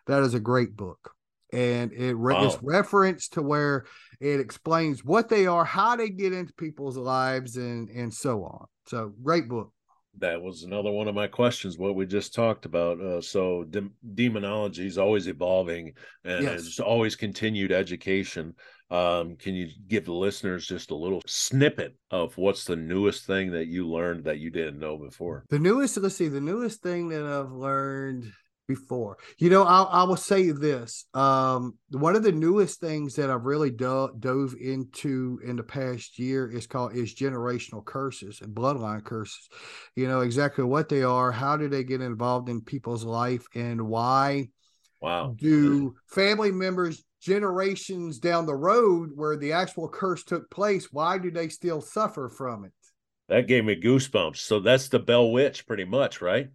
That is a great book. And it re- Wow. it's reference to where it explains what they are, how they get into people's lives, and and so on. So great book. That was another one of my questions. What we just talked about. Uh, so dem- demonology is always evolving, and Yes. it's always continued education. Um, can you give the listeners just a little snippet of what's the newest thing that you learned that you didn't know before? The newest, let's see, the newest thing that I've learned before. You know, I'll, I will say this. Um, one of the newest things that I've really do- dove into in the past year is called is generational curses and bloodline curses. You know exactly what they are, how do they get involved in people's life, and why Wow. do family members generations down the road where the actual curse took place, why do they still suffer from it? That gave me goosebumps. So that's the Bell Witch, pretty much, right?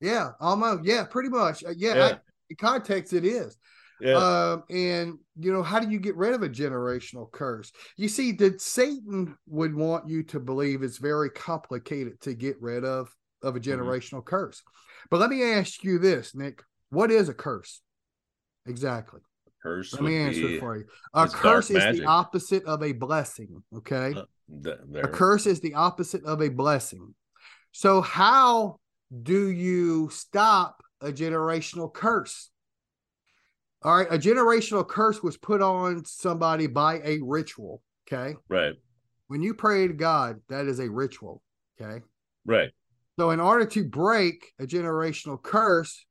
Yeah, almost. Yeah, pretty much. Uh, yeah, Yeah. I, in context, it is. Yeah. Um, and you know, how do you get rid of a generational curse? You see, that Satan would want you to believe it's very complicated to get rid of of a Mhm. generational curse. But let me ask you this, Nick: What is a curse? Exactly. Curse Let me answer it for you. A curse is magic. the opposite of a blessing. Okay. uh, th- A curse is the opposite of a blessing. So, how do you stop a generational curse? All right, a generational curse was put on somebody by a ritual. Okay. right. When you pray to God, that is a ritual. Okay. Right. So, in order to break a generational curse,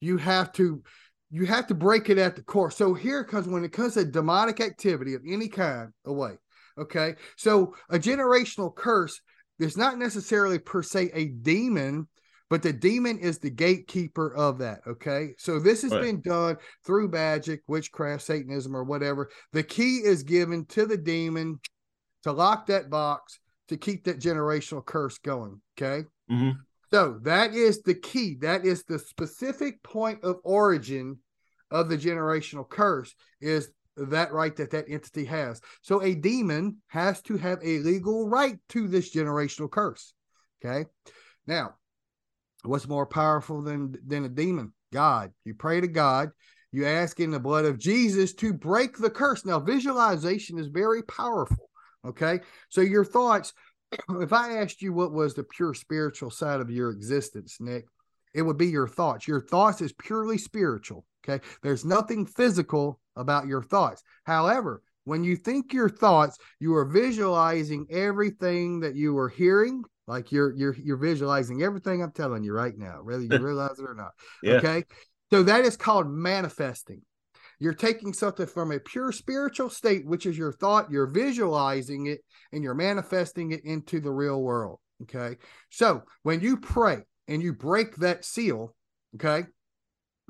you have to you have to break it at the core. So here comes when it comes to demonic activity of any kind away. Okay. So a generational curse is not necessarily per se a demon, but the demon is the gatekeeper of that. Okay. So this has Right. been done through magic, witchcraft, Satanism, or whatever. The key is given to the demon to lock that box to keep that generational curse going. Okay. Mhm. So that is the key. That is the specific point of origin of the generational curse is that right that that entity has. So a demon has to have a legal right to this generational curse. Okay. Now, what's more powerful than than a demon? God. You pray to God. You ask in the blood of Jesus to break the curse. Now, visualization is very powerful. Okay. So your thoughts if I asked you what was the pure spiritual side of your existence, Nick, it would be your thoughts. Your thoughts is purely spiritual. Okay. There's nothing physical about your thoughts. However, when you think your thoughts, you are visualizing everything that you are hearing. Like you're you're you're visualizing everything I'm telling you right now, whether you realize it or not. Yeah. Okay. So that is called manifesting. You're taking something from a pure spiritual state, which is your thought, you're visualizing it and you're manifesting it into the real world. Okay. So when you pray and you break that seal, okay,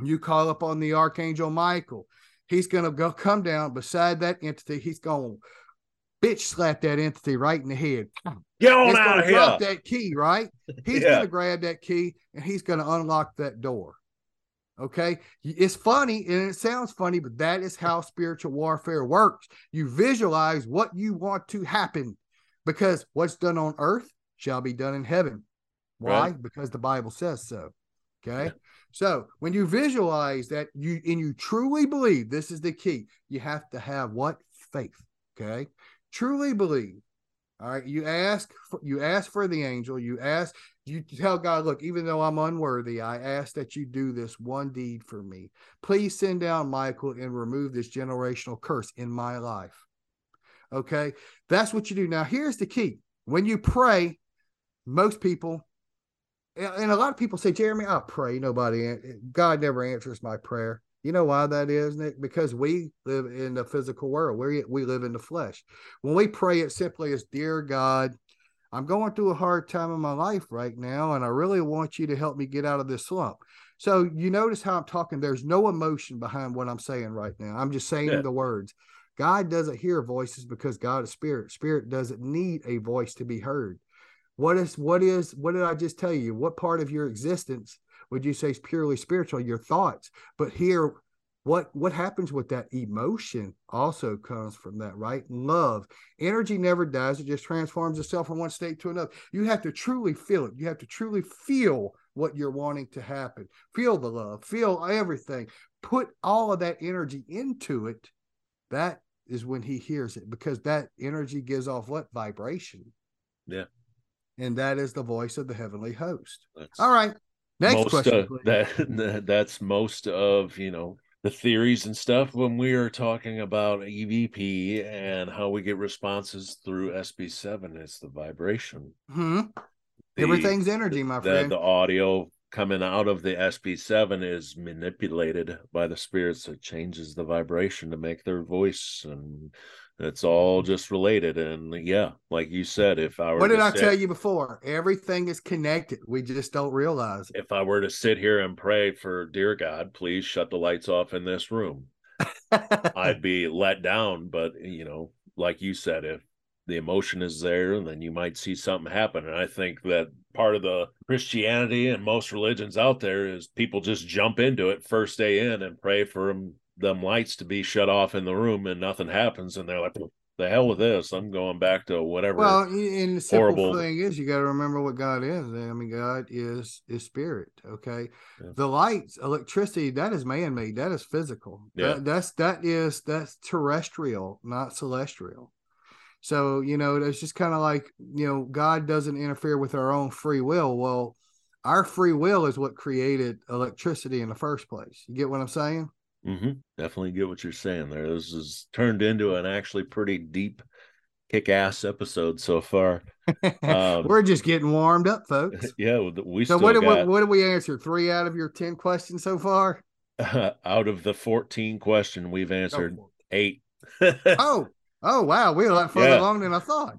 you call upon the archangel Michael. He's going to go come down beside that entity. He's going to bitch slap that entity right in the head. Get on He's out of drop here. that key, right? He's Yeah. going to grab that key and he's going to unlock that door. Okay. It's funny and it sounds funny, but that is how spiritual warfare works. You visualize what you want to happen because what's done on earth shall be done in heaven. Why? Right. Because the Bible says so. Okay. Yeah. So when you visualize that you and you truly believe this is the key, you have to have what? Faith. Okay. Truly believe. All right. You ask for, you ask for the angel. You ask, you tell God, look, even though I'm unworthy, I ask that you do this one deed for me. Please send down Michael and remove this generational curse in my life. Okay. That's what you do. Now, here's the key. When you pray, most people and a lot of people say, Jereme, I pray. Nobody, God never answers my prayer. You know why that is, Nick? Because we live in the physical world. We we live in the flesh. When we pray, it simply is, "Dear God, I'm going through a hard time in my life right now, and I really want you to help me get out of this slump." So you notice how I'm talking. There's no emotion behind what I'm saying right now. I'm just saying Yeah. the words. God doesn't hear voices because God is spirit. Spirit doesn't need a voice to be heard. What is what is what did I just tell you? What part of your existence would you say is purely spiritual? Your thoughts. But here, what what happens with that emotion also comes from that, right? Love. Energy never dies, it just transforms itself from one state to another. You have to truly feel it. You have to truly feel what you're wanting to happen. Feel the love, feel everything. Put all of that energy into it. That is when he hears it because that energy gives off what vibration. Yeah. And that is the voice of the heavenly host. That's All right. Next most question. of that that's most of you know the theories and stuff when we are talking about EVP and how we get responses through SB7. It's the vibration. Mhm. The- Everything's energy, my the, friend. the audio coming out of the SB7 is manipulated by the spirits that changes the vibration to make their voice and it's all just related and yeah like you said if i were what did I sit- tell you before? Everything is connected. We just don't realize it. if i were to sit here and pray for dear god please shut the lights off in this room i'd be let down but you know like you said if the emotion is there then you might see something happen and i think that part of the christianity and most religions out there is people just jump into it first day in and pray for them, them lights to be shut off in the room and nothing happens and they're like the hell with this i'm going back to whatever well, and the simple horrible- thing is, you got to remember what God is. I mean, God is is spirit. Okay, Yeah. the lights, electricity, that is man made. That is physical. Yeah. That, that's that is that's terrestrial, not celestial. So you know, it's just kind of like you know, God doesn't interfere with our own free will. Well, our free will is what created electricity in the first place. You get what I'm saying? Hmm Definitely get what you're saying there. This is turned into an actually pretty deep, kick ass episode so far. Um, We're just getting warmed up, folks. yeah, we So still what did got we, what did we answer? Three out of your ten questions so far? out of the 14 question we've answered eight. Oh, oh wow, we're a lot further Yeah. along than I thought.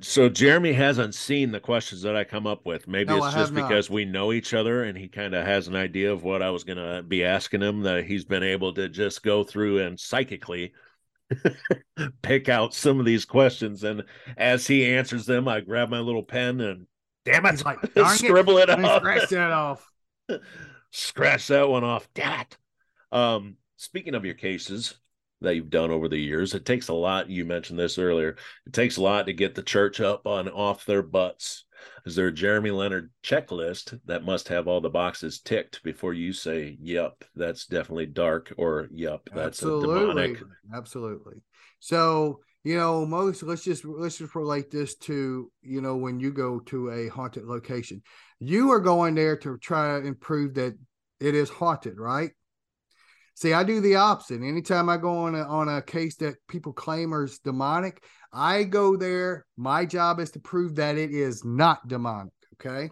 So Jereme hasn't seen the questions that I come up with. Maybe No, it's I just because we know each other and he kind of has an idea of what I was going to be asking him that he's been able to just go through and psychically pick out some of these questions. And as he answers them, I grab my little pen and damn it, He's like, darn it, scribble it me out. scratch that off. Scratch that one off. Damn it. Um, speaking of your cases that you've done over the years, it takes a lot. You mentioned this earlier. It takes a lot to get the church up on off their butts. Is there a Jereme Leonard checklist that must have all the boxes ticked before you say, "Yep, that's definitely dark," or "Yep, that's a absolutely, demonic"? absolutely. So you know, most let's just let's just relate this to you know when you go to a haunted location, you are going there to try and prove that it is haunted, right? See, I do the opposite. Anytime I go on a on a case that people claim is demonic, I go there. My job is to prove that it is not demonic. Okay,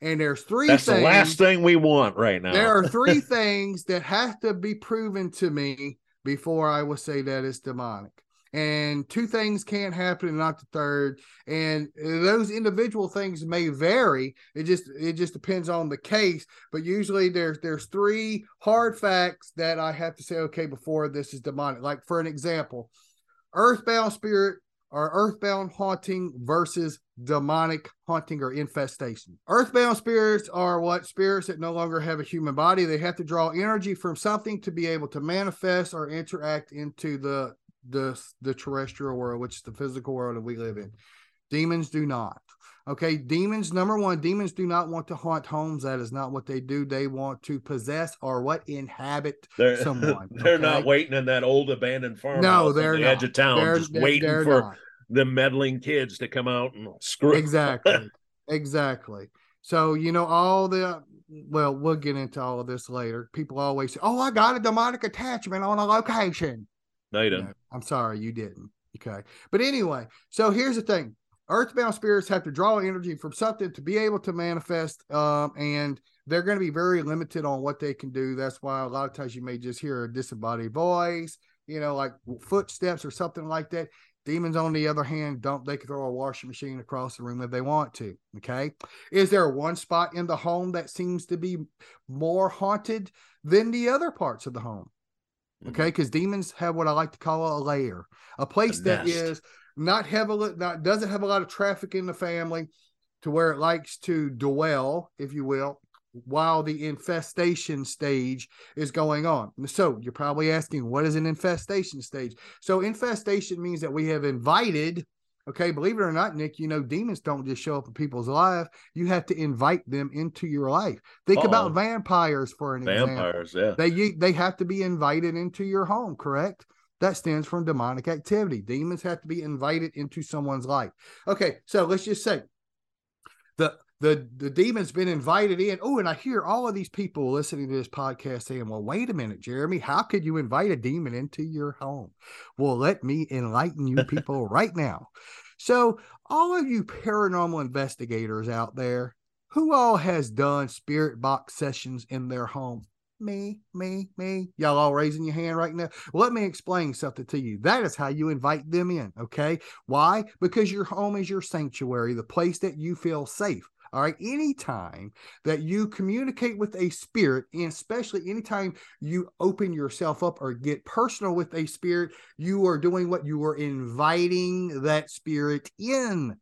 and there's three. That's things, the last thing we want right now. There are three things that have to be proven to me before I will say that it's demonic. And two things can't happen and not the third. And those individual things may vary. It just it just depends on the case. But usually there's there's three hard facts that I have to say, okay, before this is demonic. Like for an example, earthbound spirit or earthbound haunting versus demonic haunting or infestation. Earthbound spirits are what spirits that no longer have a human body. They have to draw energy from something to be able to manifest or interact into the the the terrestrial world, which is the physical world that we live in. Demons do not. Okay, demons, number one, demons do not want to haunt homes. That is not what they do. They want to possess or what inhabit They're someone. they're not waiting in that old abandoned farm. No, they're on the not. edge of town, They're- just they're- waiting for not. the meddling kids to come out and screw. exactly exactly so you know all the well we'll get into all of this later people always say oh i got a demonic attachment on a location Night No, i'm sorry you didn't okay but anyway so here's the thing earthbound spirits have to draw energy from something to be able to manifest um, and they're going to be very limited on what they can do that's why a lot of times you may just hear a disembodied voice you know like footsteps or something like that Demons, on the other hand, don't they can throw a washing machine across the room if they want to. Okay. Is there one spot in the home that seems to be more haunted than the other parts of the home? Okay, mm-hmm. because demons have what I like to call a lair, a place that nest. is not heavily not doesn't have a lot of traffic in the family to where it likes to dwell, if you will, while the infestation stage is going on. So you're probably asking, what is an infestation stage? So infestation means that we have invited. Okay, believe it or not, Nick, you know, demons don't just show up in people's life. You have to invite them into your life. Think Uh-oh. about vampires for an example. Vampires, yeah. They they have to be invited into your home, correct? That stands for demonic activity. Demons have to be invited into someone's life. Okay, so let's just say the the the demon's been invited in. Oh, and I hear all of these people listening to this podcast saying, "Well, wait a minute, Jereme, how could you invite a demon into your home?" Well, let me enlighten you people right now. So, all of you paranormal investigators out there, who all has done spirit box sessions in their home? Me, me, me. Y'all all raising your hand right now. Let me explain something to you. That is how you invite them in. Okay. Why? Because your home is your sanctuary, the place that you feel safe. All right. Anytime that you communicate with a spirit, and especially anytime you open yourself up or get personal with a spirit, you are doing what you are inviting that spirit in.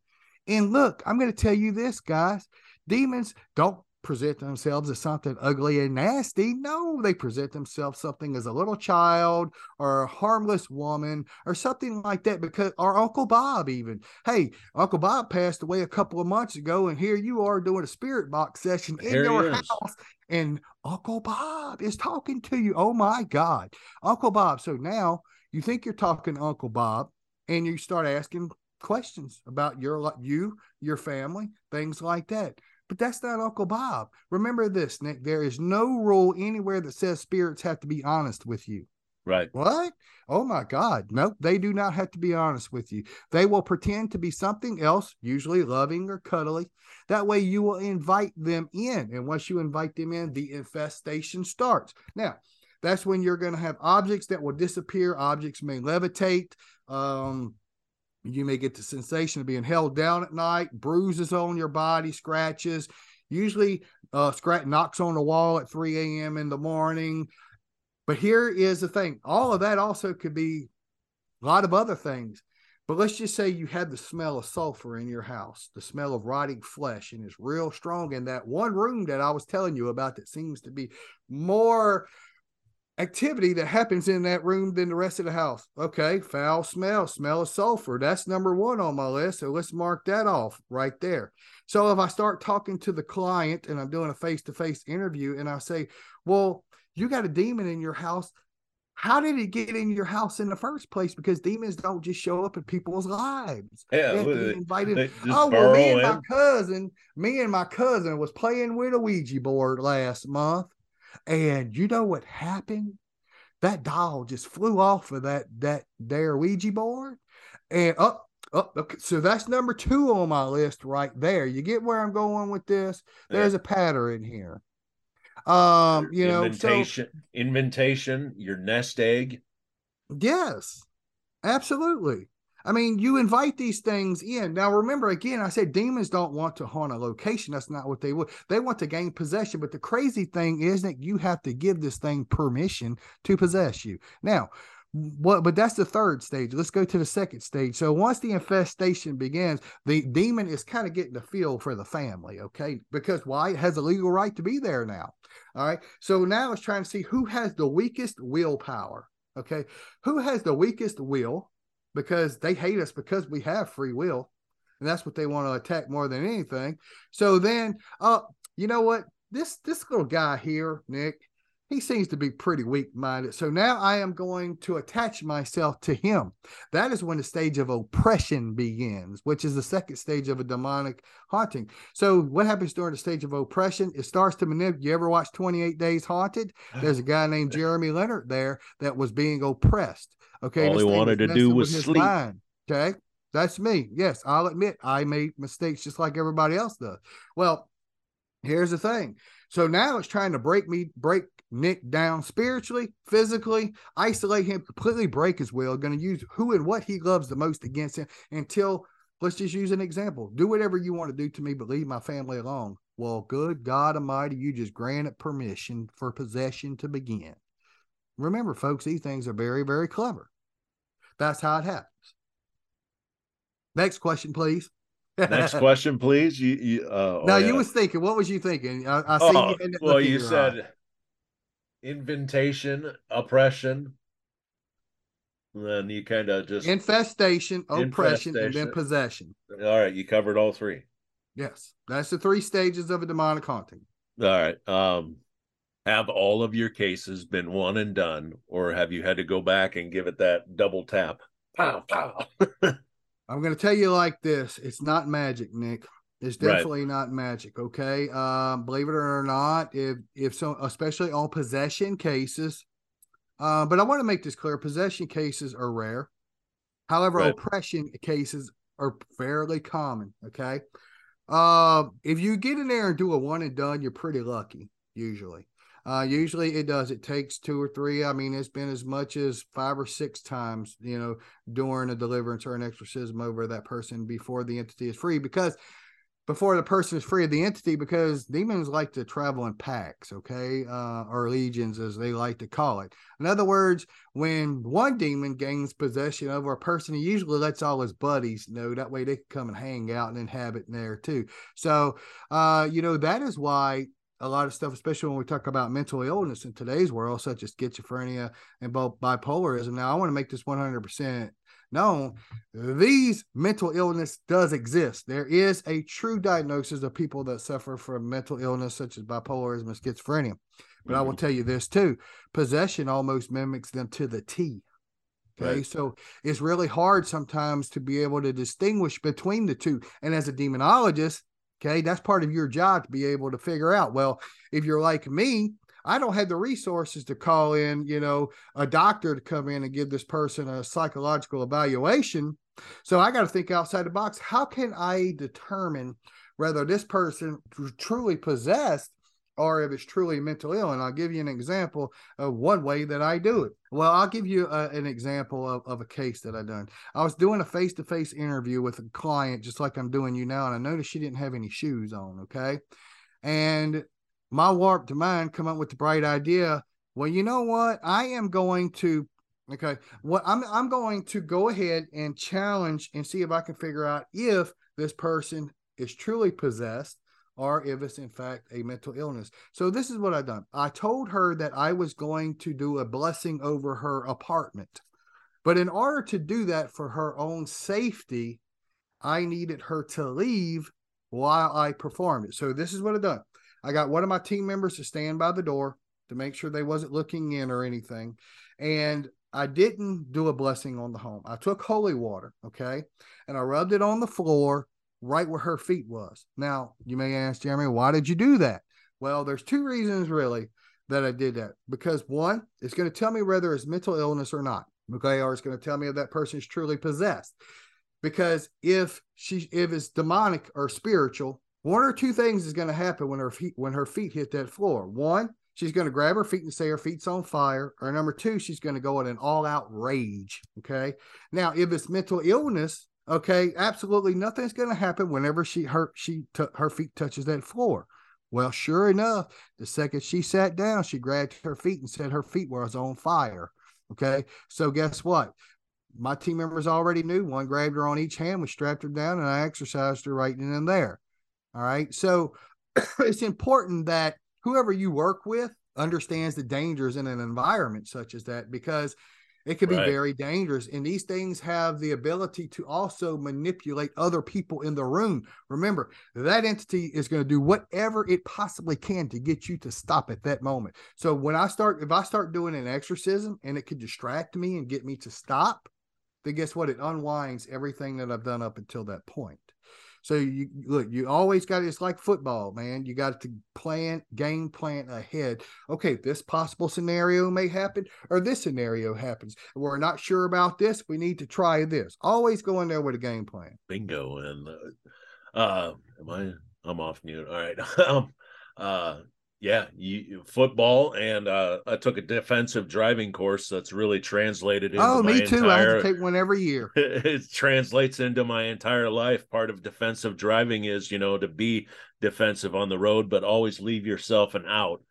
And look, I'm going to tell you this, guys demons don't present themselves as something ugly and nasty. No, they present themselves something as a little child or a harmless woman or something like that. Because our Uncle Bob, even hey, Uncle Bob passed away a couple of months ago, and here you are doing a spirit box session in Here he your house, and Uncle Bob is talking to you. Oh my God, Uncle Bob. So now you think you're talking to Uncle Bob, and you start asking questions about your you, your family, things like that. But that's not Uncle Bob. Remember this, Nick. There is no rule anywhere that says spirits have to be honest with you. Right. What? Oh my God. Nope. They do not have to be honest with you. They will pretend to be something else, usually loving or cuddly. That way you will invite them in. And once you invite them in, the infestation starts. Now, that's when you're going to have objects that will disappear. Objects may levitate. Um, you may get the sensation of being held down at night, bruises on your body, scratches. Usually, uh, scratch knocks on the wall at 3 a.m. in the morning. But here is the thing all of that also could be a lot of other things. But let's just say you had the smell of sulfur in your house, the smell of rotting flesh, and it's real strong in that one room that I was telling you about that seems to be more activity that happens in that room than the rest of the house. Okay, foul smell, smell of sulfur. That's number one on my list. So let's mark that off right there. So if I start talking to the client and I'm doing a face to face interview and I say, Well, you got a demon in your house. How did it get in your house in the first place? Because demons don't just show up in people's lives. Yeah. They invited. they Oh well, me and burrow my cousin, me and my cousin was playing with a Ouija board last month, and you know what happened? That doll just flew off of that that their Ouija board, and up. Oh, okay. So that's number two on my list right there. You get where I'm going with this? There's a pattern here. Um, you know, so invitation, invitation, your nest egg. Yes, absolutely. I mean, you invite these things in. Now, remember, again, I said demons don't want to haunt a location. That's not what they would. They want to gain possession. But the crazy thing is that you have to give this thing permission to possess you. Now, what? But that's the third stage. Let's go to the second stage. So once the infestation begins, the demon is kind of getting the feel for the family. Okay, because why? It has a legal right to be there now. All right. So now it's trying to see who has the weakest willpower. Okay. Who has the weakest will? Because they hate us because we have free will. and that's what they want to attack more than anything. So then, uh, you know what? This this little guy here, Nick, he seems to be pretty weak minded. So now I am going to attach myself to him. That is when the stage of oppression begins, which is the second stage of a demonic haunting. So what happens during the stage of oppression? It starts to manipulate. You ever watch 28 Days Haunted? There's a guy named Jereme Leonard there that was being oppressed. Okay. All he wanted to do was sleep. Mind, okay. That's me. Yes, I'll admit I made mistakes just like everybody else does. Well, here's the thing. So now it's trying to break me, break Nick down spiritually, physically, isolate him, completely break his will, going to use who and what he loves the most against him until, let's just use an example. Do whatever you want to do to me, but leave my family alone. Well, good God Almighty, you just granted permission for possession to begin. Remember, folks, these things are very, very clever. That's how it happens. Next question, please. Next question, please. You, you uh, now oh, you was thinking. What was you thinking? I, I see. Oh, you well, you said inventation, oppression. And then you kind of just infestation, oppression, infestation. and then possession. All right, you covered all three. Yes, that's the three stages of a demonic haunting. All right. Um, have all of your cases been one and done, or have you had to go back and give it that double tap? Pow, pow. I'm going to tell you like this: it's not magic, Nick. It's definitely right. not magic. Okay. Um, believe it or not, if if so, especially on possession cases. Uh, but I want to make this clear: possession cases are rare. However, right. oppression cases are fairly common. Okay. Uh, if you get in there and do a one and done, you're pretty lucky usually. Uh, usually it does. It takes two or three. I mean, it's been as much as five or six times, you know, during a deliverance or an exorcism over that person before the entity is free because before the person is free of the entity because demons like to travel in packs, okay, uh, or legions as they like to call it. In other words, when one demon gains possession over a person, he usually lets all his buddies know that way they can come and hang out and inhabit there too. So, uh, you know, that is why a lot of stuff, especially when we talk about mental illness in today's world, such as schizophrenia and both bipolarism. Now, I want to make this 100% known. These mental illness does exist. There is a true diagnosis of people that suffer from mental illness, such as bipolarism and schizophrenia. But mm-hmm. I will mm-hmm. tell you this too possession almost mimics them to the T. Okay. Right. So it's really hard sometimes to be able to distinguish between the two. And as a demonologist, Okay. That's part of your job to be able to figure out. Well, if you're like me, I don't have the resources to call in, you know, a doctor to come in and give this person a psychological evaluation. So I got to think outside the box. How can I determine whether this person truly possessed or if it's truly mental ill. And I'll give you an example of one way that I do it. Well, I'll give you a, an example of, of a case that I done. I was doing a face to face interview with a client, just like I'm doing you now, and I noticed she didn't have any shoes on. Okay. And my warped mind come up with the bright idea. Well, you know what? I am going to okay. What I'm I'm going to go ahead and challenge and see if I can figure out if this person is truly possessed or if it's in fact a mental illness. So this is what I've done. I told her that I was going to do a blessing over her apartment. But in order to do that for her own safety, I needed her to leave while I performed it. So this is what I've done. I got one of my team members to stand by the door to make sure they wasn't looking in or anything. And I didn't do a blessing on the home. I took holy water, okay, and I rubbed it on the floor right where her feet was. Now, you may ask Jereme, why did you do that? Well, there's two reasons really that I did that. Because one, it's going to tell me whether it's mental illness or not. Okay, or it's going to tell me if that person is truly possessed. Because if she if it's demonic or spiritual, one or two things is going to happen when her feet when her feet hit that floor. One, she's going to grab her feet and say her feet's on fire. Or number two, she's going to go in an all out rage. Okay. Now, if it's mental illness, Okay, absolutely nothing's going to happen whenever she her she t- her feet touches that floor. Well, sure enough, the second she sat down, she grabbed her feet and said her feet was on fire. Okay, so guess what? My team members already knew. One grabbed her on each hand, we strapped her down, and I exercised her right in and there. All right, so it's important that whoever you work with understands the dangers in an environment such as that because It could be Right. very dangerous. And these things have the ability to also manipulate other people in the room. Remember, that entity is going to do whatever it possibly can to get you to stop at that moment. So when I start, if I start doing an exorcism and it could distract me and get me to stop, then guess what? It unwinds everything that I've done up until that point. So you look, you always got it's like football, man. You got to plan, game plan ahead. Okay, this possible scenario may happen, or this scenario happens. We're not sure about this. We need to try this. Always go in there with a game plan. bingo and uh, uh am i i'm off mute all right um uh yeah you football and uh i took a defensive driving course that's really translated into oh, my me too. I entire to take one every year. it translates into my entire life part of defensive driving is you know to be defensive on the road but always leave yourself an out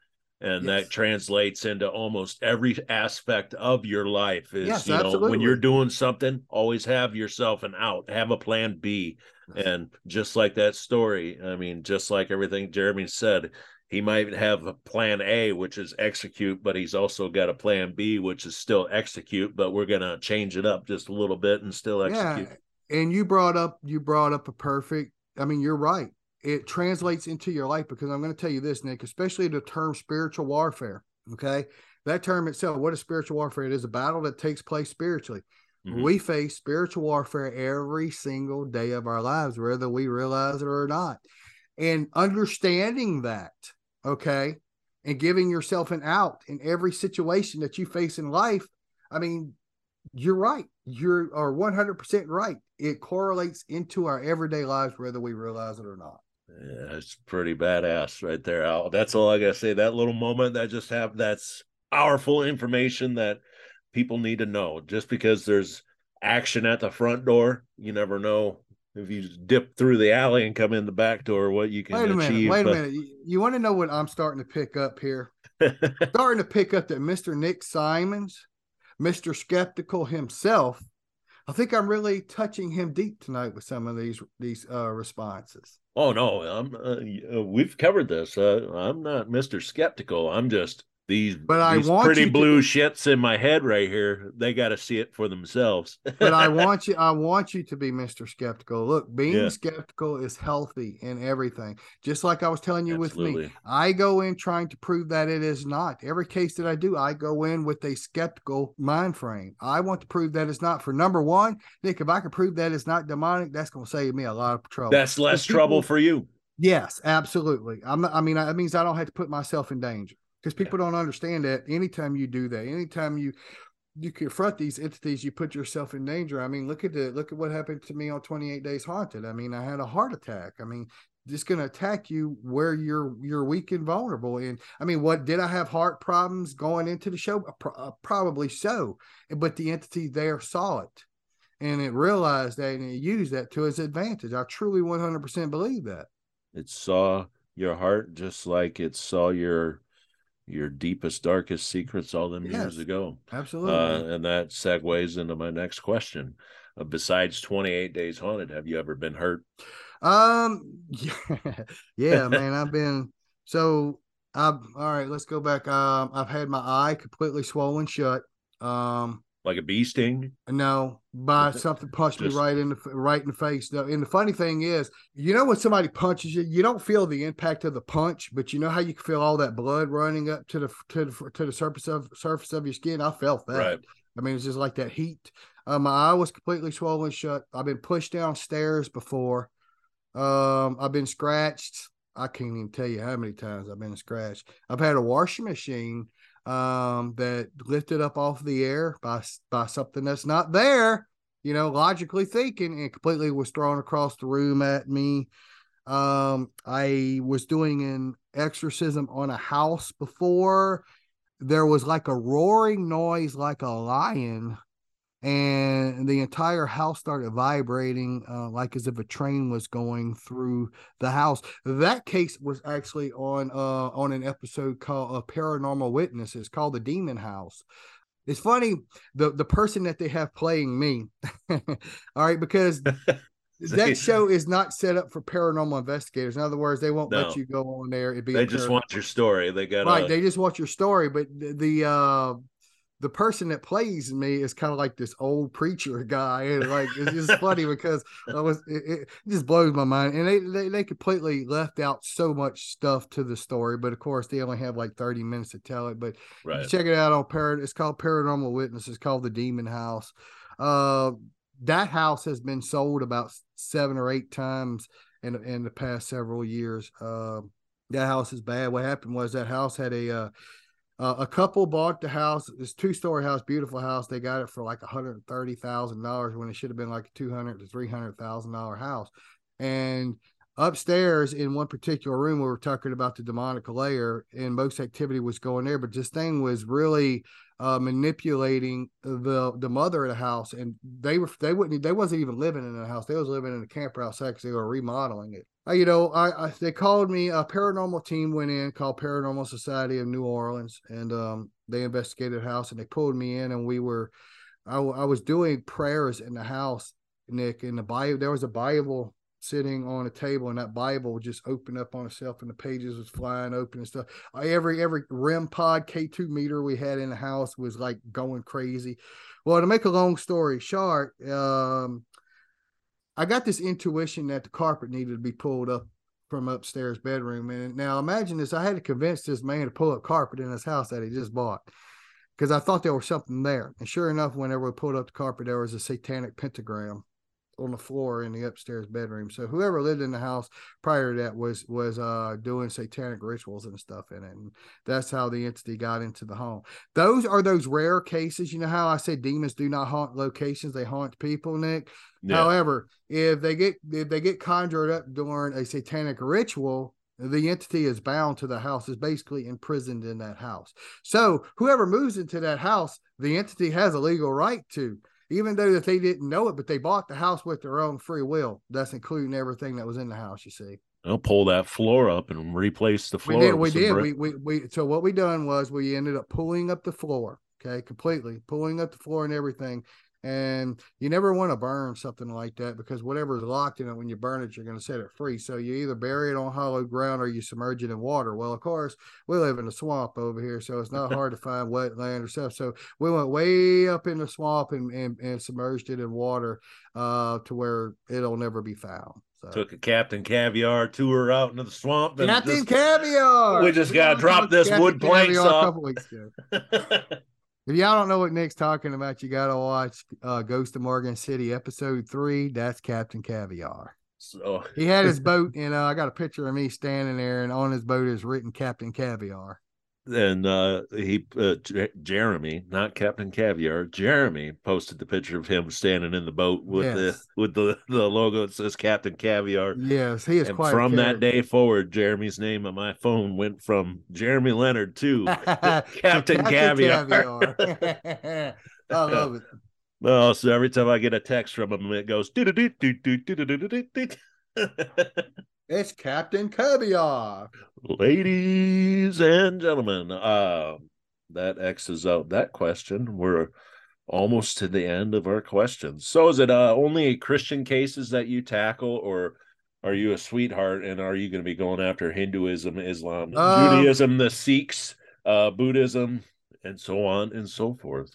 and Yes. that translates into almost every aspect of your life is Yes, you know when you're doing something always have yourself an out have a plan b and just like that story i mean just like everything jereme said he might have a plan a which is execute but he's also got a plan b which is still execute but we're going to change it up just a little bit and still execute Yeah, and you brought up you brought up a perfect. I mean, you're right. It translates into your life because I'm going to tell you this, Nick, especially the term spiritual warfare. Okay, that term itself, what is spiritual warfare? It is a battle that takes place spiritually. Mhm. We face spiritual warfare every single day of our lives, whether we realize it or not. And understanding that, okay, and giving yourself an out in every situation that you face in life. I mean, you're right. You are 100% right. It correlates into our everyday lives, whether we realize it or not. Yeah, it's pretty badass right there, Al. That's all I gotta say. That little moment that just happened, that's powerful information that people need to know. Just because there's action at the front door, you never know if you dip through the alley and come in the back door, what you can Wait a minute. achieve. Wait a but- minute. You, you want to know what I'm starting to pick up here? starting to pick up that Mr. Nick Simons, Mr. Skeptical himself, I think I'm really touching him deep tonight with some of these these uh, responses. oh no, I'm uh, uh, we've covered this. Uh, I'm not Mr. Skeptical. I'm just these, But I these want pretty you to- blue shits in my head right here. They got to see it for themselves. But I want you, I want you to be Mr. Skeptical. Look, being Yeah. skeptical is healthy in everything. Just like I was telling you with me, I go in trying to prove that it is not. Every case that I do, I go in with a skeptical mind frame. I want to prove that it's not. For number one, Nick, if I can prove that it's not demonic, that's going to save me a lot of trouble. That's less people- trouble for you. Yes, absolutely. I'm I mean, that means I don't have to put myself in danger because people don't understand that. Anytime you do that, anytime you you confront these entities, you put yourself in danger. I mean, look at the look at what happened to me on 28 Days Haunted. I mean, I had a heart attack. I mean, just going to attack you where you're you're weak and vulnerable. And I mean, what did I have heart problems going into the show? Pro- uh, probably so, but the entity there saw it. And it realized that and it used that to its advantage. I truly 100% believe that. it saw your heart just like it saw your your deepest darkest secrets all them years ago Absolutely. uh, and that segues into my next question uh, besides 28 days haunted have you ever been hurt um, yeah, yeah, man. I've been so. I've all right. Let's go back. Um, I've had my eye completely swollen shut. Um, like a bee sting no, by something punched Just- me right in the right in the face. Though, and the funny thing is, you know, when somebody punches you, you don't feel the impact of the punch, but you know how you can feel all that blood running up to the to the to the surface of surface of your skin. I felt that. Right. I mean, it's just like that heat. Uh, my eye was completely swollen shut. I've been pushed downstairs before. Um, I've been scratched. I can't even tell you how many times I've been scratched. I've had a washing machine um that lifted up off the air by by something that's not there, you know, logically thinking, and completely was thrown across the room at me. Um, I was doing an exorcism on a house before. There was like a roaring noise, like a lion, and the entire house started vibrating, uh, like as if a train was going through the house. That case was actually on uh on an episode called uh, Paranormal Witnesses, called the Demon House. It's funny the the person that they have playing me, all right, because that show is not set up for paranormal investigators. In other words, they won't No. let you go on there. It'd be they just want your story they got right. They just want your story, but the, the uh the person that plays me is kind of like this old preacher guy, and like it's just funny because I was it, it, just blows my mind, and they, they they completely left out so much stuff to the story, but of course they only have like thirty minutes to tell it. But Right. check it out on Parad. It's called Paranormal Witness. It's called the Demon House. Uh, that house has been sold about seven or eight times in in the past several years. Uh, that house is bad. What happened was that house had a uh, uh, a couple bought the house. This two story house, beautiful house. They got it for like one hundred thirty thousand dollars when it should have been like a two hundred to three hundred thousand dollar house. And upstairs in one particular room, we were talking about the demonic layer, and most activity was going there. But this thing was really uh, manipulating the the mother of the house, and they were they wouldn't they wasn't even living in the house. They was living in a camper outside because they were remodeling it. Uh, you know, I, I they called me. A paranormal team went in called Paranormal Society of New Orleans, and um, they investigated the house and they pulled me in, and we were, I, I was doing prayers in the house, Nick, in the Bible. There was a Bible sitting on a table, and that Bible just opened up on itself, and the pages was flying open and stuff. I, every every REM pod K two meter we had in the house was like going crazy. Well, to make a long story short, um, I got this intuition that the carpet needed to be pulled up from upstairs bedroom. And now imagine this: I had to convince this man to pull up carpet in his house that he just bought because I thought there was something there. And sure enough, whenever we pulled up the carpet, there was a satanic pentagram on the floor in the upstairs bedroom. So whoever lived in the house prior to that was was uh doing satanic rituals and stuff in it. And that's how the entity got into the home. Those are those rare cases. You know how I said demons do not haunt locations, they haunt people, Nick. Yeah. However, if they get if they get conjured up during a satanic ritual, the entity is bound to the house, is basically imprisoned in that house. So whoever moves into that house, the entity has a legal right to, even though that they didn't know it, but they bought the house with their own free will. That's including everything that was in the house. You see. I'll pull that floor up and replace the floor. We did. We did. brick. We, we we so what we done was we ended up pulling up the floor. Okay, completely pulling up the floor and everything. And you never want to burn something like that because whatever's locked in it, when you burn it, you're going to set it free. So you either bury it on hollow ground or you submerge it in water. Well, of course, we live in a swamp over here, so it's not hard to find wetland or stuff. So we went way up in the swamp and and, and submerged it in water uh, to where it'll never be found. So. Took a Captain Caviar tour out into the swamp. And Captain just- Caviar. we just gotta drop this Captain wood planks off. A couple weeks ago. If y'all don't know what Nick's talking about, you gotta watch uh, Ghost of Morgan City episode three. That's Captain Caviar. so He had his boat, and uh, I got a picture of me standing there, and on his boat is written Captain Caviar. And uh he uh, J- Jereme, not Captain Caviar, Jereme posted the picture of him standing in the boat with Yes. the with the the logo that says Captain Caviar. Yes, he is And from that day forward, Jereme's name on my phone went from Jereme Leonard to Captain Captain Caviar. Caviar. I love it. Oh, so every time I get a text from him, it goes. It's Captain Caviar. Ladies and gentlemen, uh, that X's out that question. We're almost to the end of our questions. So, is it uh, only Christian cases that you tackle, or are you a sweetheart and are you going to be going after Hinduism, Islam, um, Judaism, the Sikhs, uh, Buddhism, and so on and so forth?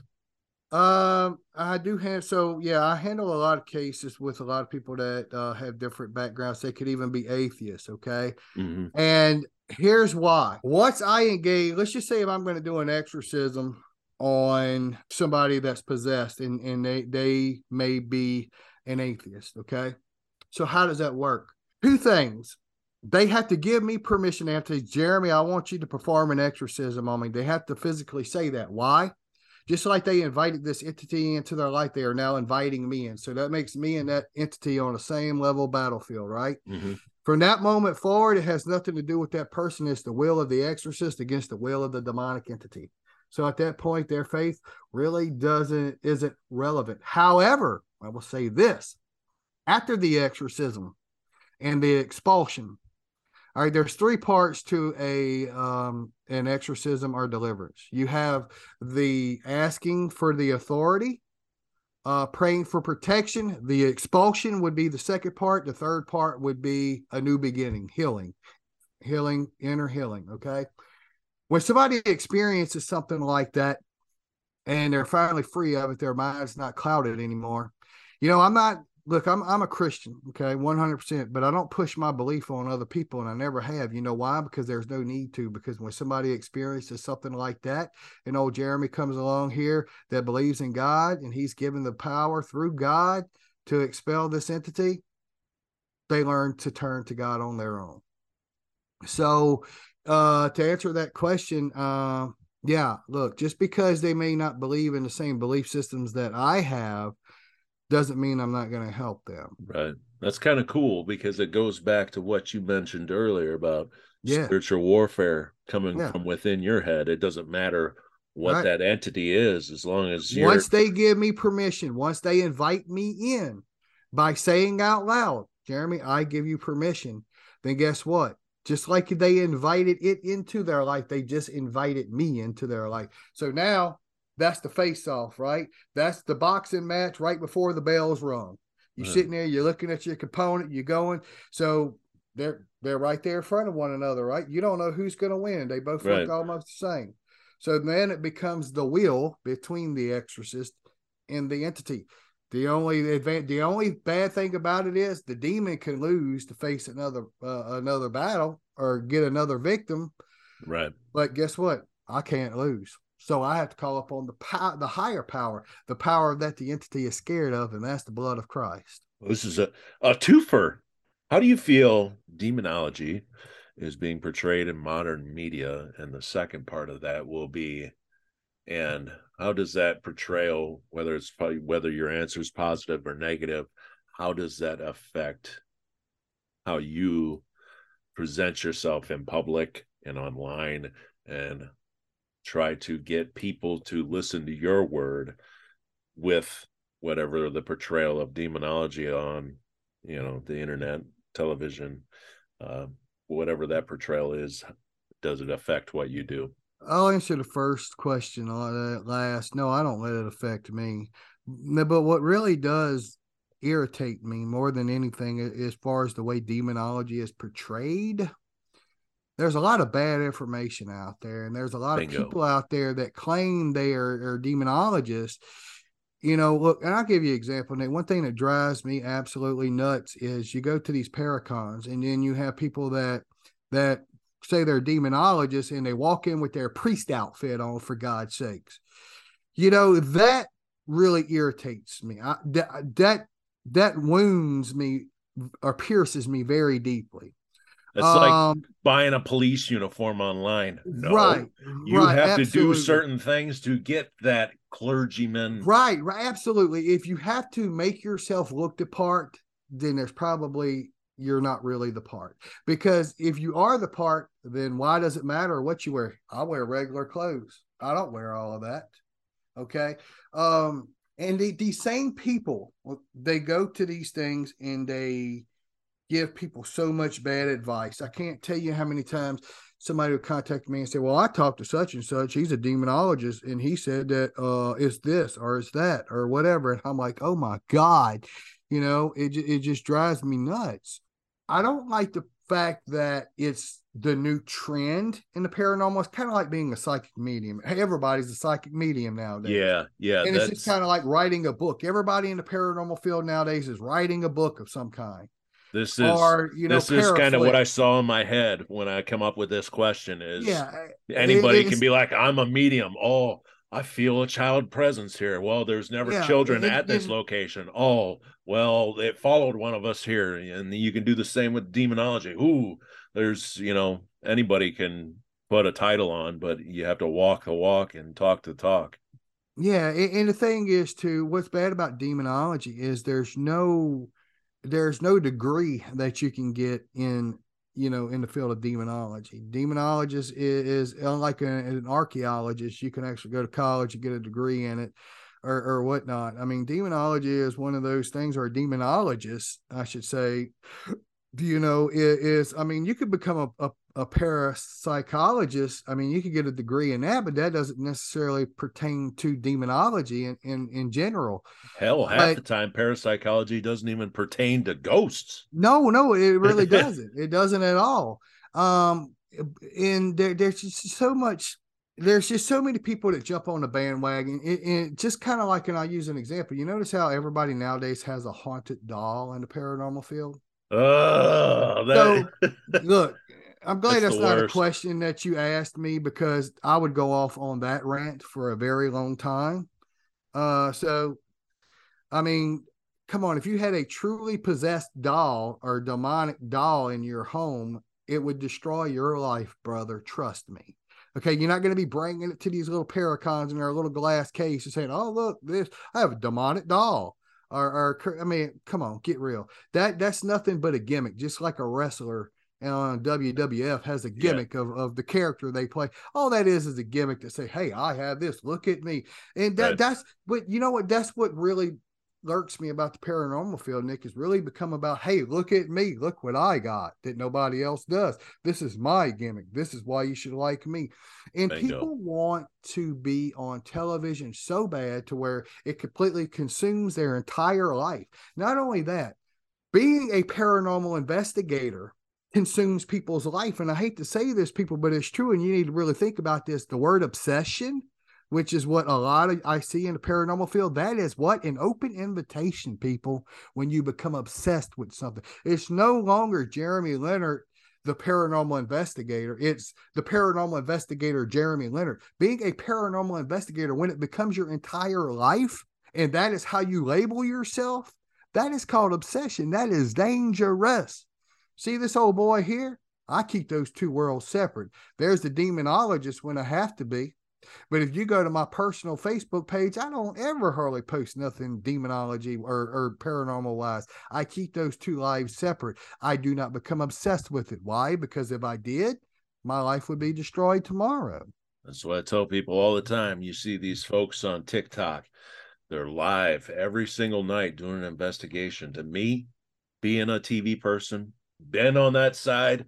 Um, I do have so yeah, I handle a lot of cases with a lot of people that uh, have different backgrounds. They could even be atheists, okay? Mhm. And here's why. Once I engage, let's just say if I'm going to do an exorcism on somebody that's possessed and, and they they may be an atheist, okay? So how does that work? Two things. They have to give me permission. They have to say, Jereme, I want you to perform an exorcism on me. They have to physically say that. Why? Just like they invited this entity into their life, they are now inviting me in. So that makes me and that entity on the same level battlefield, right? Mhm. From that moment forward, it has nothing to do with that person. It's the will of the exorcist against the will of the demonic entity. So at that point, their faith really doesn't isn't relevant. However, I will say this: after the exorcism and the expulsion, all right, there's three parts to a um, an exorcism or deliverance. You have the asking for the authority, uh, praying for protection. The expulsion would be the second part. The third part would be a new beginning, healing, healing, inner healing. Okay. When somebody experiences something like that, and they're finally free of it. Their mind's not clouded anymore. You know, I'm not look, I'm I'm a Christian, okay, 100%, but I don't push my belief on other people and I never have. You know why? Because there's no need to because when somebody experiences something like that and old Jereme comes along here that believes in God and he's given the power through God to expel this entity, they learn to turn to God on their own. So, uh to answer that question, uh yeah, look, just because they may not believe in the same belief systems that I have doesn't mean I'm not going to help them. Right. That's kind of cool because it goes back to what you mentioned earlier about Yeah. spiritual warfare coming Yeah. from within your head. It doesn't matter what Right. that entity is as long as you're Once they give me permission, once they invite me in by saying out loud, Jereme, I give you permission, then guess what? Just like they invited it into their life, they just invited me into their life. So now that's the face off, right? That's the boxing match right before the bells rung. You're Right. sitting there, you're looking at your component, you're going. So they're they're right there in front of one another, right? You don't know who's going to win. They both Right. look almost the same. So then it becomes the will between the exorcist and the entity. The only advan- the only bad thing about it is the demon can lose to face another uh, another battle or get another victim. right. But guess what? I can't lose. So I have to call upon the power, the higher power, the power that the entity is scared of, and that's the blood of Christ. This is a, a twofer. How do you feel demonology is being portrayed in modern media? And the second part of that will be, and how does that portrayal, whether it's whether your answer is positive or negative, how does that affect how you present yourself in public and online and try to get people to listen to your word with whatever the portrayal of demonology on you know the internet television uh, whatever that portrayal is does it affect what you do I'll answer the first question on last. No, I don't let it affect me. But what really does irritate me more than anything, as far as the way demonology is portrayed, there's a lot of bad information out there, and there's a lot Bingo. of people out there that claim they are, are demonologists. You know, look, and I'll give you an example. Nate. One thing that drives me absolutely nuts is you go to these paracons, and then you have people that that say they're demonologists and they walk in with their priest outfit on for God's sakes. You know, that really irritates me. I, that, that that wounds me or pierces me very deeply. It's like Um, buying a police uniform online no right. you right, have to do certain things to get that clergyman Right, right, absolutely. If you have to make yourself look the part, then there's probably you're not really the part. Because if you are the part, then why does it matter what you wear? I wear regular clothes. I don't wear all of that. Okay. Um, and the, these same people, they go to these things and they give people so much bad advice. I can't tell you how many times somebody would contact me and say, Well, I talked to such and such. He's a demonologist, and he said that uh it's this or it's that or whatever. And I'm like, Oh my God, you know, it it just drives me nuts. I don't like the fact that it's the new trend in the paranormal. It's kind of like being a psychic medium. Hey, everybody's a psychic medium nowadays. yeah yeah And it's just kind of like writing a book. Everybody in the paranormal field nowadays is writing a book of some kind. This is or, you know, this is kind of what i saw in my head when i come up with this question is Yeah. anybody can be like i'm a medium. Oh i feel a child presence here. Well there's never Yeah, children and- at this and- location. Oh well it followed one of us here and you can do the same with demonology. Ooh there's you know anybody can put a title on but you have to walk the walk and talk the talk. Yeah, and the thing is too, what's bad about demonology is there's no there's no degree that you can get in you know in the field of demonology. Demonologist is, is unlike an, an archaeologist, you can actually go to college and get a degree in it or or whatnot. I mean, demonology is one of those things, or a demonologist, I should say. Do you know, i- is I mean, you could become a, a a parapsychologist, I mean, you could get a degree in that, but that doesn't necessarily pertain to demonology in in, in general. hell half But- the time parapsychology doesn't even pertain to ghosts No, no, it really doesn't. It doesn't at all. Um, and there, there's just so much there's just so many people that jump on the bandwagon. It, it just kind of like, and I'll use an example. You notice how everybody nowadays has a haunted doll in the paranormal field. Oh, that, So look, I'm glad That's that's, not a question that you asked me because I would go off on that rant for a very long time. Uh, so, I mean, come on, if you had a truly possessed doll or demonic doll in your home, it would destroy your life, brother. Trust me. Okay, you're not going to be bringing it to these little paracons in their little glass case and saying, "Oh, look, this I have a demonic doll." Or, or I mean, come on, get real. That that's nothing but a gimmick, just like a wrestler on WWF has a Yeah. gimmick of, of the character they play. All that is is a gimmick to say, "Hey, I have this. Look at me." And that Right. that's but you know what? That's what really lurks me about the paranormal field, Nick, is really become about, "Hey, look at me. Look what I got that nobody else does. This is my gimmick. This is why you should like me." And Bingo. people want to be on television so bad to where it completely consumes their entire life. Not only that, being a paranormal investigator consumes people's life. And I hate to say this, people, but it's true. And you need to really think about this. The word obsession, which is what a lot of I see in the paranormal field, that is what an open invitation, people, when you become obsessed with something. It's no longer Jereme Leonard. The paranormal investigator. It's the paranormal investigator, Jereme Leonard. Being a paranormal investigator, when it becomes your entire life, and that is how you label yourself, that is called obsession. That is dangerous. See this old boy here? I keep those two worlds separate. There's the demonologist when I have to be. But if you go to my personal Facebook page, I don't ever hardly post nothing demonology or, or paranormal wise. I keep those two lives separate. I do not become obsessed with it. Why? Because if I did, my life would be destroyed tomorrow. That's what I tell people all the time. You see these folks on TikTok, they're live every single night doing an investigation. To me, being a TV person, been on that side,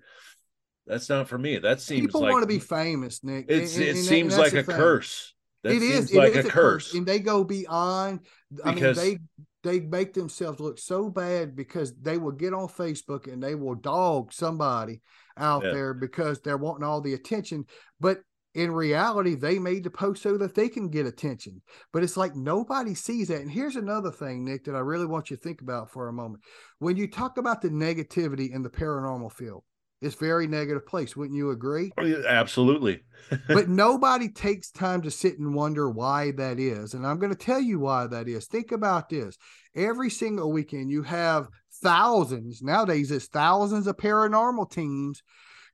that's not for me. That seems People like want to be famous, Nick. it's and- it and- seems like a thing. curse. That It seems is. It like is a curse. and they go beyond. I Because- mean, they they make themselves look so bad because they will get on Facebook and they will dog somebody out Yeah. there because they're wanting all the attention. But in reality, they made the post so that they can get attention. But it's like nobody sees that. And here's another thing, Nick, that I really want you to think about for a moment. When you talk about the negativity in the paranormal field, it's very negative place. Wouldn't you agree? Oh, Absolutely. but nobody takes time to sit and wonder why that is. And I'm going to tell you why that is. Think about this. Every single weekend, you have thousands, nowadays, it's thousands of paranormal teams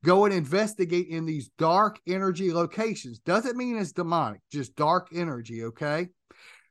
go and investigate in these dark energy locations. Doesn't mean it's demonic, just dark energy. Okay.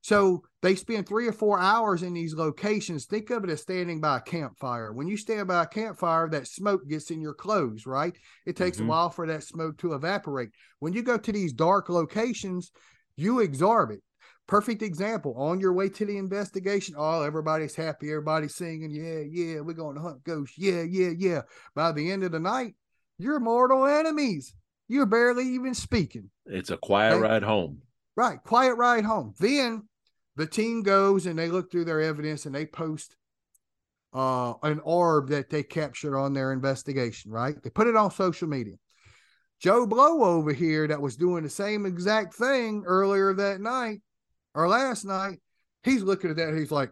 So they spend three or four hours in these locations. Think of it as standing by a campfire. When you stand by a campfire, that smoke gets in your clothes, right? It takes Mhm. a while for that smoke to evaporate. When you go to these dark locations, you absorb it. Perfect example on your way to the investigation. Oh, everybody's happy. Everybody's singing. Yeah, yeah, we're going to hunt ghosts. Yeah, yeah, yeah. By the end of the night, you're mortal enemies. You're barely even speaking. It's a quiet Okay. ride home. Right. Quiet ride home. Then the team goes and they look through their evidence and they post uh, an orb that they captured on their investigation, right? They put it on social media. Joe Blow over here, that was doing the same exact thing earlier that night or last night, he's looking at that. He's like,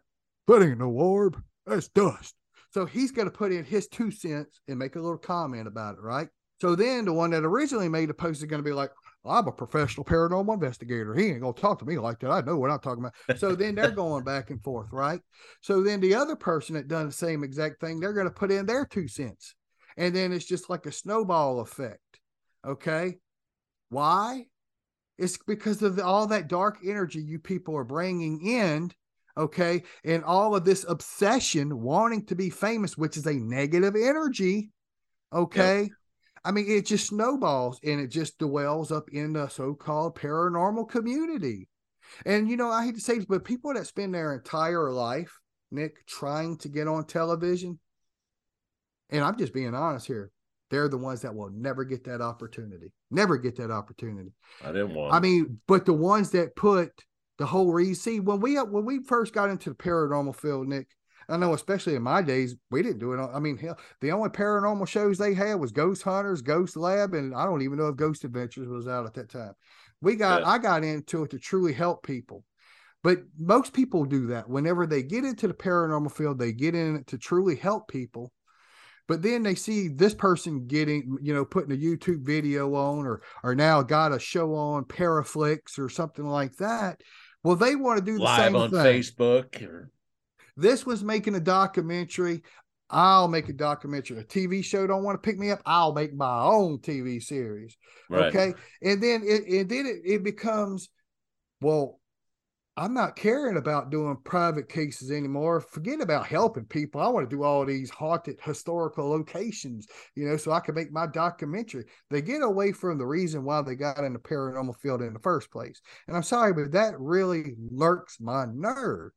ain't no orb. That's dust. So he's going to put in his two cents and make a little comment about it, right? So then the one that originally made the post is going to be like, I'm a professional paranormal investigator. He ain't gonna talk to me like that. I know what I'm talking about. So then they're going back and forth, right? So then the other person that done the same exact thing, they're gonna put in their two cents. And then it's just like a snowball effect. Okay. Why? It's because of all that dark energy you people are bringing in. Okay. And all of this obsession wanting to be famous, which is a negative energy. Okay. I mean, it just snowballs and it just dwells up in the so called paranormal community. And, you know, I hate to say this, but people that spend their entire life, Nick, trying to get on television, and I'm just being honest here, they're the ones that will never get that opportunity. Never get that opportunity. I didn't want. I mean, but the ones that put the whole reason, see, when we when we first got into the paranormal field, Nick, I know, especially in my days, we didn't do it. I mean, hell, the only paranormal shows they had was Ghost Hunters, Ghost Lab, and I don't even know if Ghost Adventures was out at that time. We got Yeah. I got into it to truly help people. But most people do that. Whenever they get into the paranormal field, they get in it to truly help people. But then they see this person getting, you know, putting a YouTube video on or or now got a show on Paraflix or something like that. Well, they want to do the Live same on thing. Facebook. Or, This was making a documentary. I'll make a documentary. A TV show don't want to pick me up. I'll make my own TV series. right. Okay. And then it and then it, it becomes, well, I'm not caring about doing private cases anymore. Forget about helping people. I want to do all these haunted historical locations, you know, so I can make my documentary. They get away from the reason why they got in the paranormal field in the first place. And I'm sorry, but that really lurks my nerve.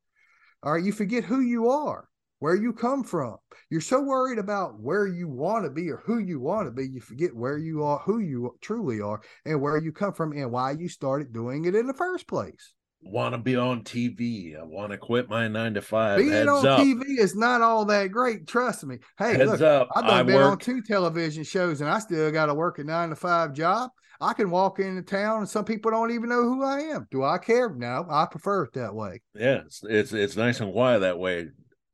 All right, you forget who you are, where you come from. You're so worried about where you want to be or who you want to be, you forget where you are, who you truly are, and where you come from, and why you started doing it in the first place. Want to be on TV. I want to quit my nine to five. Being Heads on up. TV is not all that great. Trust me. Hey, Heads look, up. I've I been on two television shows, and I still got to work a nine to five job. I can walk into town, and some people don't even know who I am. Do I care? No, I prefer it that way. Yeah, it's, it's it's nice and quiet that way.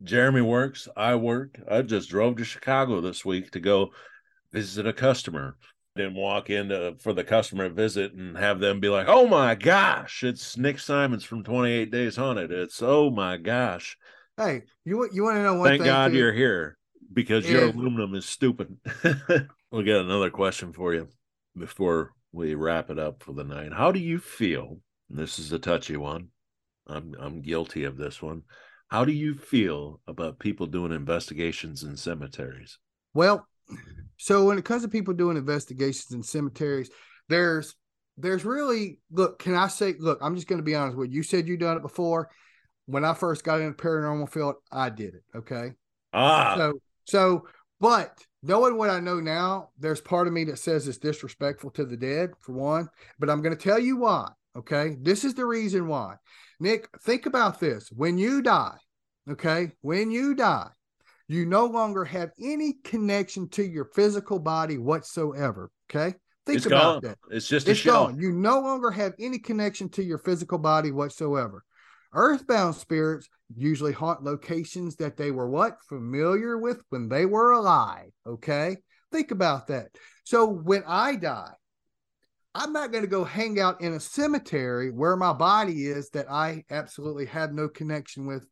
Jereme works. I work. I just drove to Chicago this week to go visit a customer. Didn't walk in to, for the customer visit and have them be like, "Oh my gosh, it's Nick Simons from Twenty Eight Days Haunted." It's oh my gosh. Hey, you want you want to know one Thank? God too? you're here because your If- aluminum is stupid. we got another question for you before we wrap it up for the night. How do you feel? and This is a touchy one. I'm I'm guilty of this one. How do you feel about people doing investigations in cemeteries? Well, so when it comes to people doing investigations in cemeteries, there's there's really look, can I say look, I'm just gonna be honest with you. You said you done it before. When I first got into paranormal field, I did it. Okay. Ah, So so but knowing what I know now, there's part of me that says it's disrespectful to the dead, for one. But I'm gonna tell you why. Okay. This is the reason why. Nick, think about this. When you die, okay, when you die, you no longer have any connection to your physical body whatsoever. Okay. Think it's about gone. that. It's just It's gone. You no longer have any connection to your physical body whatsoever. Earthbound spirits usually haunt locations that they were what? Familiar with when they were alive. Okay. Think about that. So when I die, I'm not going to go hang out in a cemetery where my body is that I absolutely have no connection with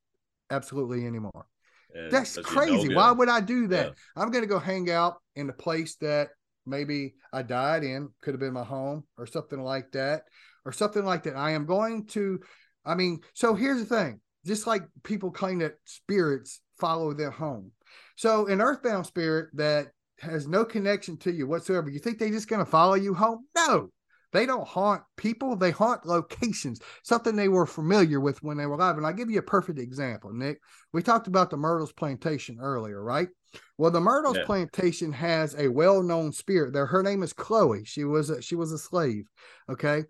absolutely anymore. And That's does you no crazy. Why would I do that? Yeah. I'm going to go hang out in a place that maybe I died in, could have been my home or something like that, or something like that. I am going to, I mean, so here's the thing just like people claim that spirits follow their home. So an earthbound spirit that has no connection to you whatsoever, you think they're just going to follow you home? No. They don't haunt people, they haunt locations, something they were familiar with when they were alive. And I'll give you a perfect example, Nick. We talked about the Myrtles Plantation earlier, right? Well, the Myrtles Yeah. Plantation has a well-known spirit there. Her name is Chloe. She was a, she was a slave. Okay.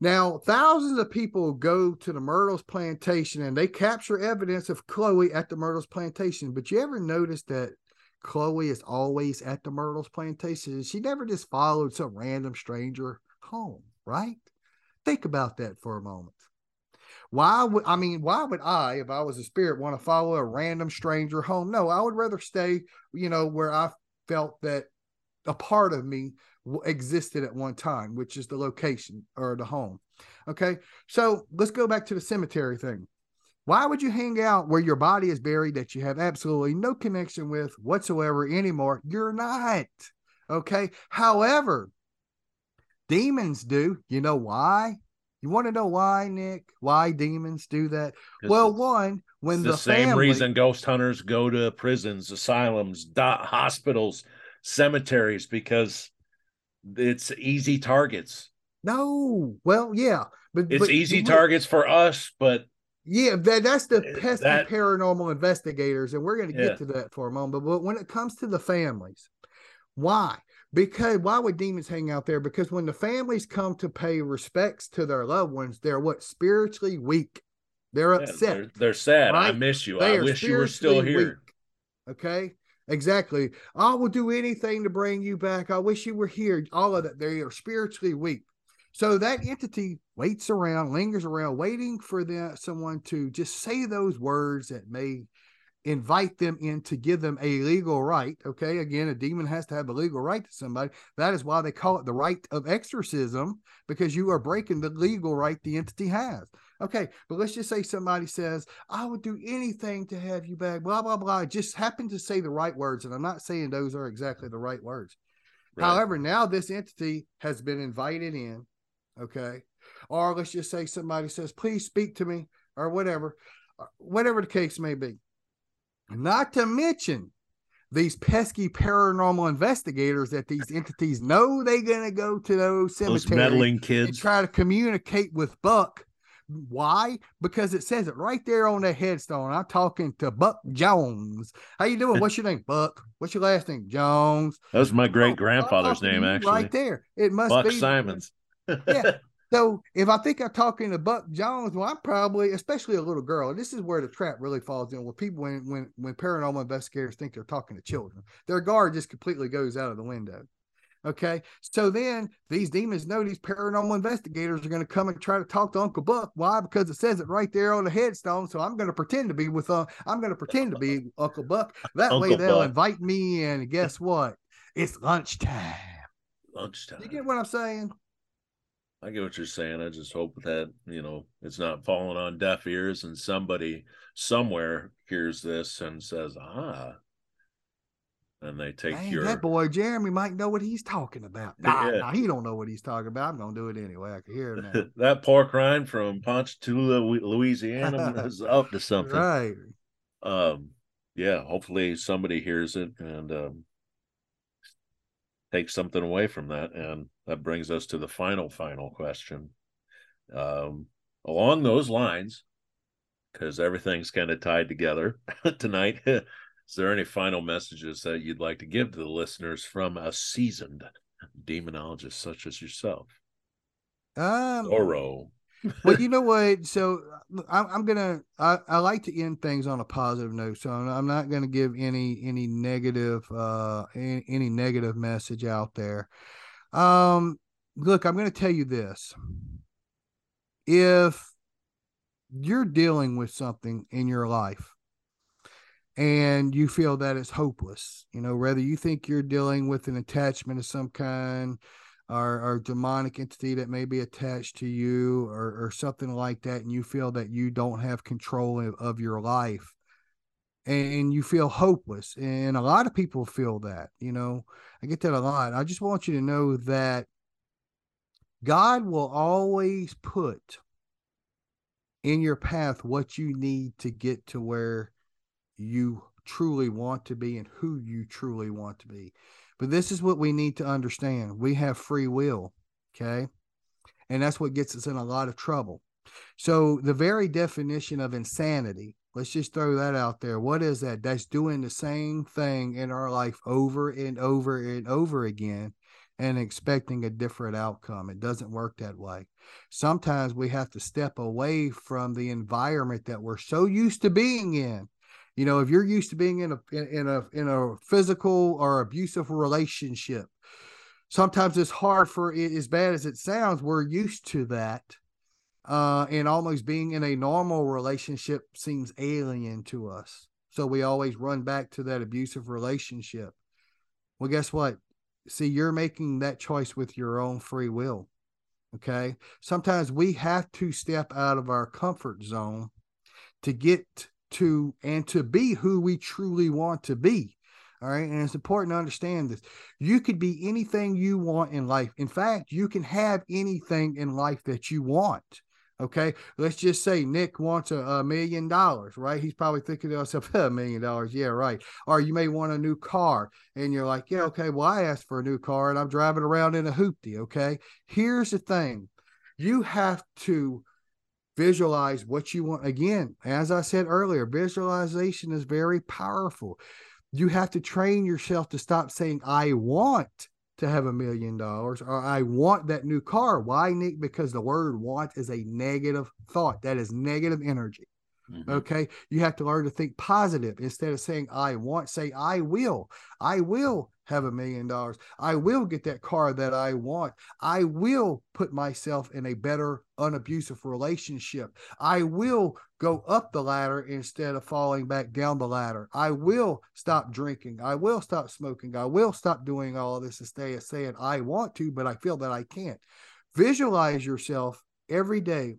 Now, thousands of people go to the Myrtles Plantation and they capture evidence of Chloe at the Myrtles Plantation. But you ever notice that Chloe is always at the Myrtles Plantation? She never just followed some random stranger home, right? Think about that for a moment. Why would I mean, why would I, if I was a spirit, want to follow a random stranger home? No, I would rather stay, you know, where I felt that a part of me existed at one time, which is the location or the home. Okay. So let's go back to the cemetery thing. Why would you hang out where your body is buried that you have absolutely no connection with whatsoever anymore? You're not. Okay. However, demons do. You know why? You want to know why, Nick? Why demons do that? Well, one, when the, the, same family, reason ghost hunters go to prisons, asylums, hospitals, cemeteries because it's easy targets. No, well, yeah, but It's but easy targets for us, but Yeah, that, that's the Uh, pesky that- paranormal investigators, and we're going to Yeah. get to that for a moment. But when it comes to the families, why? Because why would demons hang out there? Because when the families come to pay respects to their loved ones, they're what spiritually weak. They're yeah, upset. they're, they're sad. I miss you. They I wish you were still here. weak. Okay. Exactly. I will do anything to bring you back. I wish you were here. All of that. They are spiritually weak. So that entity waits around, lingers around, waiting for the, someone to just say those words that may invite them in to give them a legal right. Okay. Again, a demon has to have a legal right to somebody. That is why they call it the right of exorcism, because you are breaking the legal right the entity has. Okay. But let's just say somebody says, I would do anything to have you back, blah, blah, blah. I Just happen to say the right words. And I'm not saying those are exactly the right words. Right. However, now this entity has been invited in. Okay. Or let's just say somebody says, please speak to me or whatever, whatever the case may be not to mention these pesky paranormal investigators that these entities know they're gonna go to those cemeteries those meddling kids and try to communicate with Buck. Why? Because it says it right there on the headstone. I'm talking to Buck Jones. How you doing? What's your name, Buck? What's your last name? Jones. That was my great grandfather's name, actually. Right there. It must be Buck be Simons. yeah. So if I think I'm talking to Buck Jones, well, I'm probably, especially a little girl. And this is where the trap really falls in. Where people, when when when paranormal investigators think they're talking to children, their guard just completely goes out of the window. Okay, so then these demons know these paranormal investigators are going to come and try to talk to Uncle Buck. Why? Because it says it right there on the headstone. So I'm going to pretend to be with uh, I'm going to pretend to be Uncle Buck. That Uncle way they'll Buck. invite me in. And guess what? It's lunchtime. Lunchtime. You get what I'm saying? I get what you're saying. I just hope that, you know, it's not falling on deaf ears and somebody somewhere hears this and says, ah, and they take Dang, your that boy Jereme might know what he's talking about. Nah, yeah. nah, he don't know what he's talking about. I'm gonna do it anyway. I can hear him now. that pork rind from Ponchatoula, Louisiana is up to something. Right. Um, yeah, hopefully somebody hears it and um takes something away from that. And that brings us to the final, final question. Um, along those lines, because everything's kind of tied together tonight, is there any final messages that you'd like to give to the listeners from a seasoned demonologist such as yourself? Um, Oro well, you know what? So I'm, I'm gonna. I, I, like to end things on a positive note. So I'm, I'm not gonna give any any negative uh any, any negative message out there. Um, look, I'm gonna tell you this. If you're dealing with something in your life and you feel that it's hopeless, you know, whether you think you're dealing with an attachment of some kind or, or demonic entity that may be attached to you or, or something like that, and you feel that you don't have control of, of your life and you feel hopeless. And a lot of people feel that, you know, I get that a lot. I just want you to know that God will always put in your path what you need to get to where you truly want to be and who you truly want to be. But this is what we need to understand we have free will. Okay. And that's what gets us in a lot of trouble. So, the very definition of insanity, let's just throw that out there. What is that? That's doing the same thing in our life over and over and over again and expecting a different outcome. It doesn't work that way. Sometimes we have to step away from the environment that we're so used to being in you know, if you're used to being in a in, a in a physical or abusive relationship, sometimes it's hard for it as bad as it sounds. We're used to that. Uh, and almost being in a normal relationship seems alien to us. So we always run back to that abusive relationship. Well, guess what? See, you're making that choice with your own free will. Okay. Sometimes we have to step out of our comfort zone to get to and to be who we truly want to be. All right. And it's important to understand this. You could be anything you want in life. In fact, you can have anything in life that you want. Okay. Let's just say Nick wants a, a million dollars, right? He's probably thinking to himself, a million dollars. Yeah, right. Or you may want a new car and you're like, yeah, okay. Well, I asked for a new car and I'm driving around in a hoopty. Okay. Here's the thing you have to visualize what you want. Again, as I said earlier, visualization is very powerful. You have to train yourself to stop saying, I want to have a million dollars or I want that new car. Why, Nick? Because the word want is a negative thought. That is negative energy. Mhm. Okay. You have to learn to think positive instead of saying, I want, say, I will. I will have a million dollars. I will get that car that I want. I will put myself in a better, unabusive relationship. I will go up the ladder instead of falling back down the ladder. I will stop drinking. I will stop smoking. I will stop doing all of this instead of saying, I want to, but I feel that I can't. Visualize yourself every day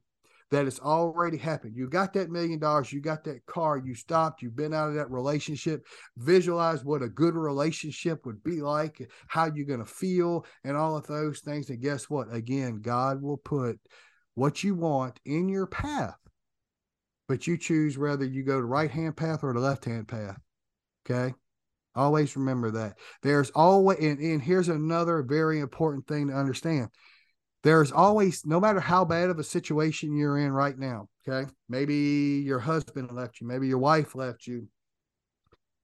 that has already happened. You got that million dollars, you got that car, you stopped, you've been out of that relationship. Visualize what a good relationship would be like, how you're going to feel, and all of those things. And guess what? Again, God will put what you want in your path, but you choose whether you go the right hand path or the left hand path. Okay. Always remember that. There's always, and, and here's another very important thing to understand there's always no matter how bad of a situation you're in right now okay? Maybe your husband left you maybe your wife left you.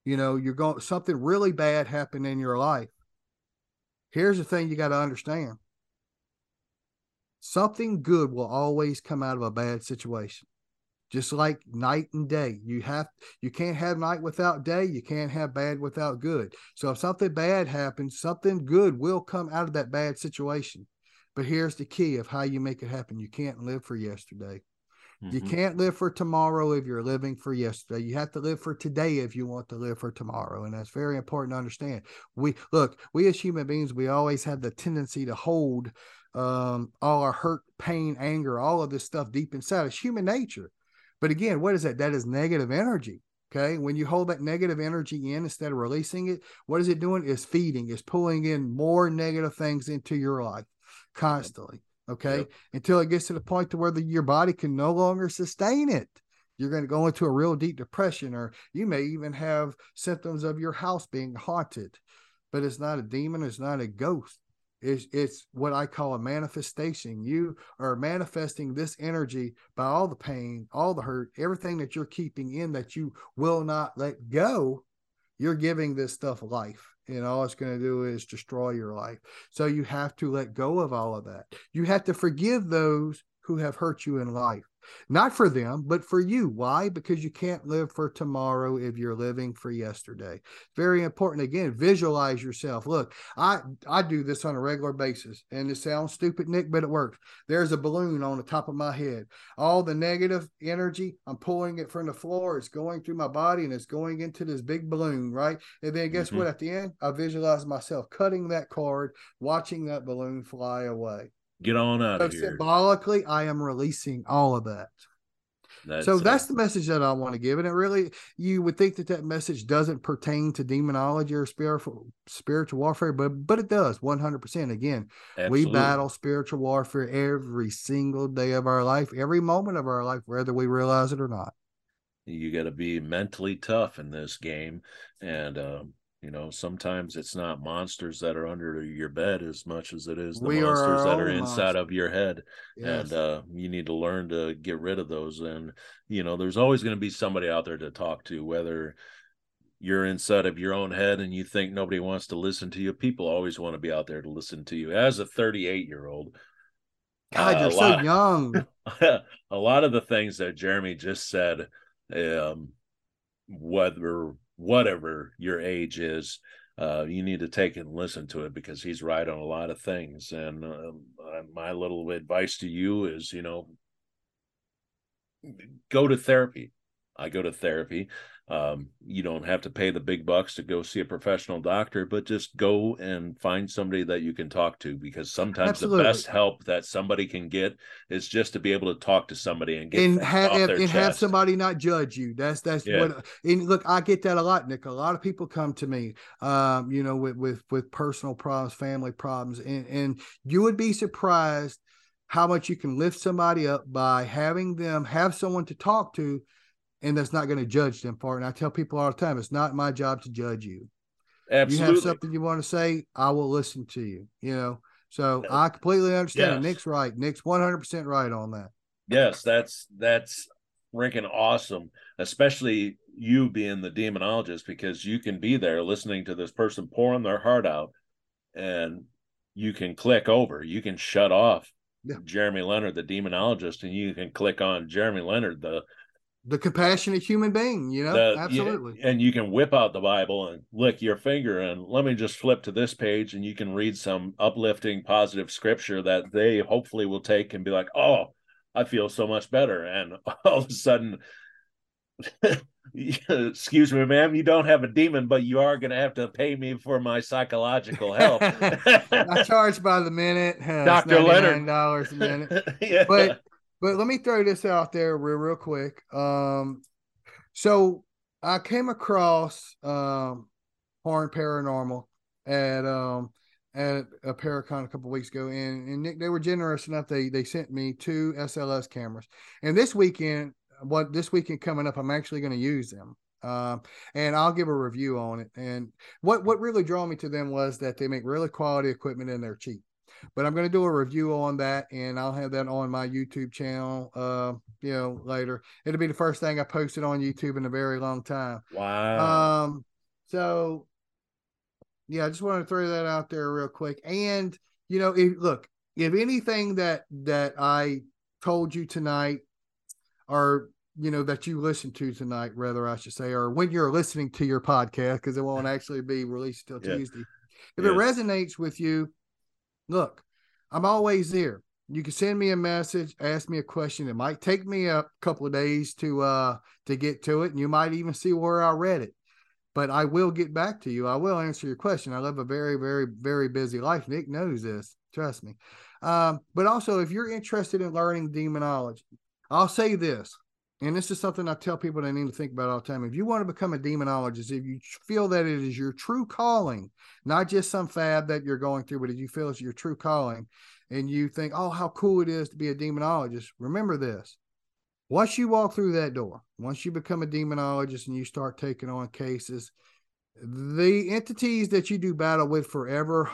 You know you're going something really bad happened in your life. Here's the thing you got to understand. Something good will always come out of a bad situation. Just like night and day you have you can't have night without day you can't have bad without good. So if something bad happens something good will come out of that bad situation but here's the key of how you make it happen. You can't live for yesterday. You Mhm. can't live for tomorrow if you're living for yesterday. You have to live for today if you want to live for tomorrow. And that's very important to understand. We look, we as human beings, we always have the tendency to hold um, all our hurt, pain, anger, all of this stuff deep inside. It's human nature. But again, what is that? That is negative energy. Okay. When you hold that negative energy in instead of releasing it, what is it doing? It's feeding, it's pulling in more negative things into your life constantly. Okay. Yep. Until it gets to the point to where the, your body can no longer sustain it. You're going to go into a real deep depression, or you may even have symptoms of your house being haunted. But it's not a demon, it's not a ghost. It's, it's what I call a manifestation. You are manifesting this energy by all the pain, all the hurt, everything that you're keeping in that you will not let go. You're giving this stuff life and all it's going to do is destroy your life. So you have to let go of all of that. You have to forgive those who have hurt you in life. Not for them, but for you. Why? Because you can't live for tomorrow if you're living for yesterday. Very important. Again, visualize yourself. Look, I I do this on a regular basis, and it sounds stupid, Nick, but it works. There's a balloon on the top of my head. All the negative energy, I'm pulling it from the floor. It's going through my body, and it's going into this big balloon, right? And then guess Mhm. what? At the end, I visualize myself cutting that cord, watching that balloon fly away. Get on out So of here. symbolically, I am releasing all of that. That's, so that's the message that I want to give, and it really you would think that that message doesn't pertain to demonology or spiritual spiritual warfare, but but it does one hundred percent. Again, we battle spiritual warfare every single day of our life, every moment of our life, whether we realize it or not. you got to be mentally tough in this game and um you know sometimes it's not monsters that are under your bed as much as it is the We monsters our that are inside of your head Yes. and uh you need to learn to get rid of those and you know there's always going to be somebody out there to talk to whether you're inside of your own head and you think nobody wants to listen to you people always want to be out there to listen to you as a 38 year old God, uh, you're so young. a lot of the things that Jereme just said, um, whether whatever your age is, uh, you need to take it and listen to it because he's right on a lot of things. And um, uh, my little advice to you is, you know, go to therapy. I go to therapy. Um, you don't have to pay the big bucks to go see a professional doctor, but just go and find somebody that you can talk to because sometimes Absolutely. the best help that somebody can get is just to be able to talk to somebody and get and off and, and have somebody not judge you. That's that's Yeah. what. And look, I get that a lot, Nick. A lot of people come to me, um, you know, with with with personal problems, family problems, and and you would be surprised how much you can lift somebody up by having them have someone to talk to, and that's not going to judge them for it. And I tell people all the time, it's not my job to judge you. Absolutely. You have something you want to say, I will listen to you. You know. So Yeah. I completely understand. Yes. Nick's right. Nick's one hundred percent right on that. Yes, that's that's freaking awesome, especially you being the demonologist because you can be there listening to this person pouring their heart out and you can click over, you can shut off Yeah. Jereme Leonard the demonologist and you can click on Jereme Leonard the the compassionate human being, you know, absolutely. and you can whip out the Bible and lick your finger and let me just flip to this page and you can read some uplifting, positive scripture that they hopefully will take and be like, oh, I feel so much better. And all of a sudden, excuse me, ma'am, you don't have a demon, but you are going to have to pay me for my psychological help. I charge by the minute. Dr. Leonard. dollars a minute. yeah. But but let me throw this out there real real quick. Um, so I came across um Horn Paranormal at um at a Paracon a couple weeks ago, and and Nick they were generous enough they they sent me two SLS cameras, and this weekend what this weekend coming up I'm actually going to use them. Um, and I'll give a review on it. And what what really drew me to them was that they make really quality equipment and they're cheap but I'm going to do a review on that and I'll have that on my YouTube channel, uh, you know, later. It'll be the first thing I posted on YouTube in a very long time. wow. Um, so yeah, I just want to throw that out there real quick. And you know, if look, if anything that that I told you tonight, or you know that you listened to tonight, rather I should say, or when you're listening to your podcast, because it won't actually be released till Yeah. Tuesday. If Yeah. it resonates with you, look, I'm always there. You can send me a message, ask me a question. It might take me a couple of days to uh to get to it, and you might even see where I read it. But I will get back to you. I will answer your question. I live a very, very, very busy life. Nick knows this. Trust me. Um, but also, if you're interested in learning demonology, I'll say this, and this is something I tell people they need to think about all the time. If you want to become a demonologist, if you feel that it is your true calling, not just some fad that you're going through, but if you feel it's your true calling, and you think, oh, how cool it is to be a demonologist, remember this. Once you walk through that door, once you become a demonologist and you start taking on cases, the entities that you do battle with forever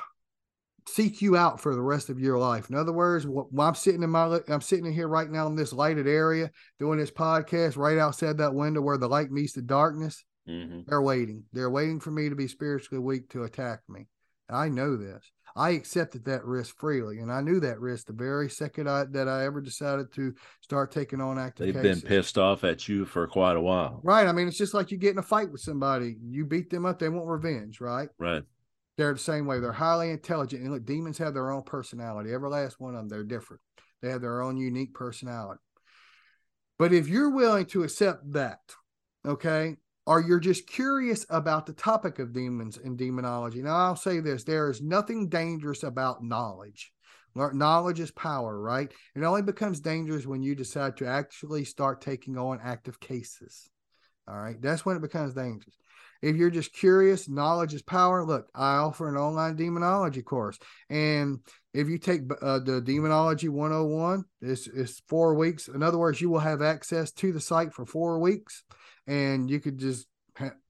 seek you out for the rest of your life. In other words, wh- while I'm sitting in my, I'm sitting in here right now in this lighted area doing this podcast, right outside that window where the light meets the darkness. Mhm. They're waiting. They're waiting for me to be spiritually weak to attack me. I know this. I accepted that risk freely, and I knew that risk the very second I, that I ever decided to start taking on active They've cases. been pissed off at you for quite a while. Right. I mean, it's just like you get in a fight with somebody. You beat them up, they want revenge, right? Right. They're the same way. They're highly intelligent. And look, demons have their own personality. Every last one of them, they're different. They have their own unique personality. But if you're willing to accept that, okay, or you're just curious about the topic of demons and demonology. Now, I'll say this there is nothing dangerous about knowledge. Knowledge is power, right? It only becomes dangerous when you decide to actually start taking on active cases. All right. That's when it becomes dangerous. If you're just curious, knowledge is power. Look, I offer an online demonology course. And if you take uh, the Demonology 101, it's, it's four weeks. In other words, you will have access to the site for four weeks and you could just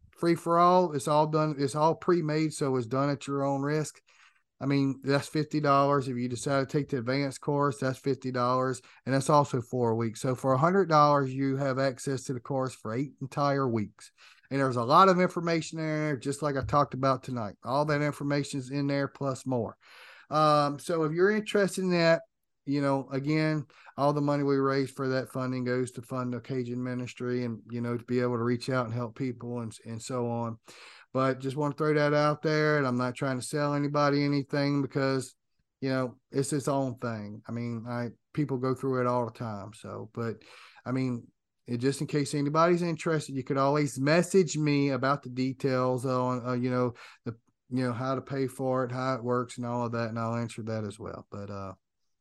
free for all. It's all done, it's all pre made. So it's done at your own risk. I mean, that's fifty dollars. If you decide to take the advanced course, that's fifty dollars, and that's also four weeks. So for hundred dollars, you have access to the course for eight entire weeks. And there's a lot of information there, just like I talked about tonight. All that information is in there plus more. Um, so if you're interested in that, you know, again, all the money we raise for that funding goes to fund the Cajun ministry and, you know, to be able to reach out and help people and, and so on. But just want to throw that out there. And I'm not trying to sell anybody anything because, you know, it's its own thing. I mean, I people go through it all the time. So, but I mean, it, just in case anybody's interested, you could always message me about the details on, uh, you know, the, you know, how to pay for it, how it works, and all of that, and I'll answer that as well. But uh,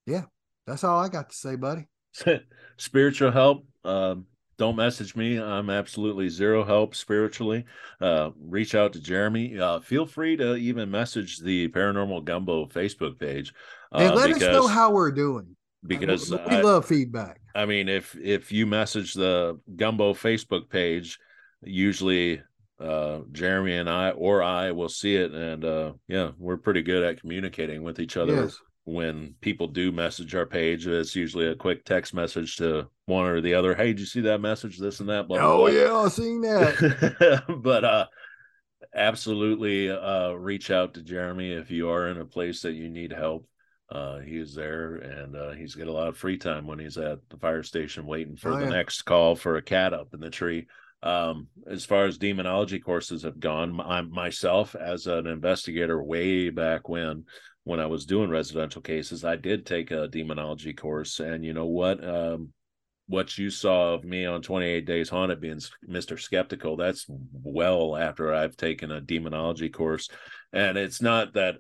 yeah, that's all I got to say, buddy. spiritual help um, don't message me i'm absolutely zero help spiritually uh, reach out to jereme uh, feel free to even message the paranormal gumbo facebook page uh, and let us know how we're doing. Because we I, love feedback. I mean if if you message the gumbo facebook page usually uh jereme and i or i will see it and uh yeah we're pretty good at communicating with each other Yes. when people do message our page, it's usually a quick text message to one or the other. Hey, did you see that message? This and that. Blah, blah, Oh blah. yeah, I seen that. but uh absolutely uh reach out to Jereme if you are in a place that you need help. Uh, he was there, and uh, he's got a lot of free time when he's at the fire station waiting for Oh, the yeah. next call for a cat up in the tree. Um, as far as demonology courses have gone, I myself as an investigator way back when, when I was doing residential cases, I did take a demonology course, and you know what? Um, what you saw of me on 28 Days Haunted being Mr. Skeptical, that's well after I've taken a demonology course. And it's not that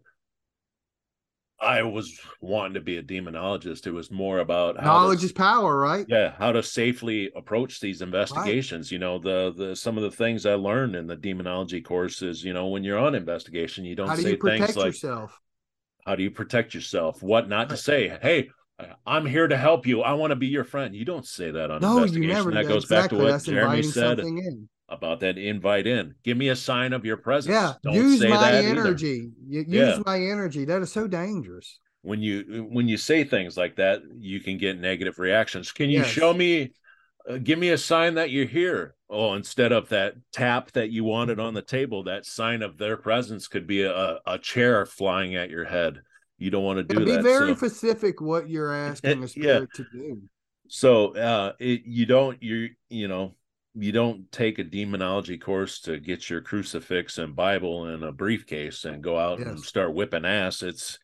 I was wanting to be a demonologist. It was more about how Knowledge to, is power, right? yeah, how to safely approach these investigations. You know, the the some of the things I learned in the demonology course is, you know, when you're on investigation, you don't How do say you protect things like yourself? how do you protect yourself? What not to say? Hey, I'm here to help you. I want to be your friend. You don't say that on No, you never. that goes exactly. back to what That's Jereme said something in. About that invite in. Give me a sign of your presence. Yeah, Don't use say my that either. energy. You, use Yeah. my energy. That is so dangerous. When you when you say things like that, you can get negative reactions. Can you Yes. show me? Uh, give me a sign that you're here. Oh, instead of that tap that you wanted on the table, that sign of their presence could be a, a chair flying at your head. You don't want to do Yeah, be that. very so- specific what you're asking the Yeah. spirit to do. so uh it, you don't you you know you don't take a demonology course to get your crucifix and bible in a briefcase and go out and start whipping ass. It's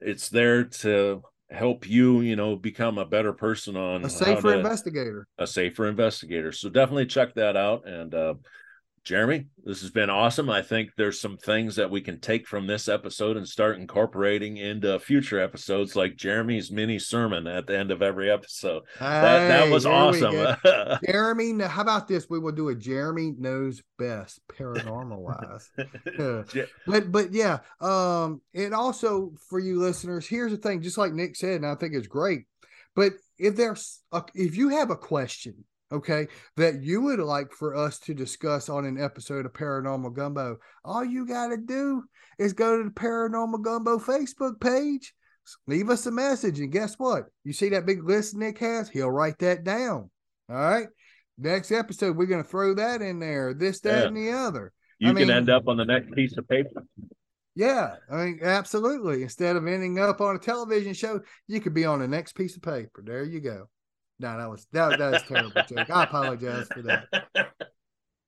it's there to help you you know become a better person on A safer to- investigator. a safer investigator. So definitely check that out. And uh Jereme, this has been awesome. I think there's some things that we can take from this episode and start incorporating into future episodes, like Jereme's mini sermon at the end of every episode. That that was awesome. Jereme, how about this? We will do a Jereme knows best paranormal wise. But but yeah, um, and also for you listeners, here's the thing. Just like Nick said, and I think it's great. But if there's a, if you have a question, okay, that you would like for us to discuss on an episode of Paranormal Gumbo, all you got to do is go to the Paranormal Gumbo Facebook page, leave us a message, and guess what? You see that big list Nick has? He'll write that down. All right. Next episode, we're gonna throw that in there. This, that, Yeah. and the other. you I can mean- end up on the next piece of paper. Yeah, I mean, absolutely. Instead of ending up on a television show, you could be on the next piece of paper. There you go. No, that was that, that was terrible joke. I apologize for that.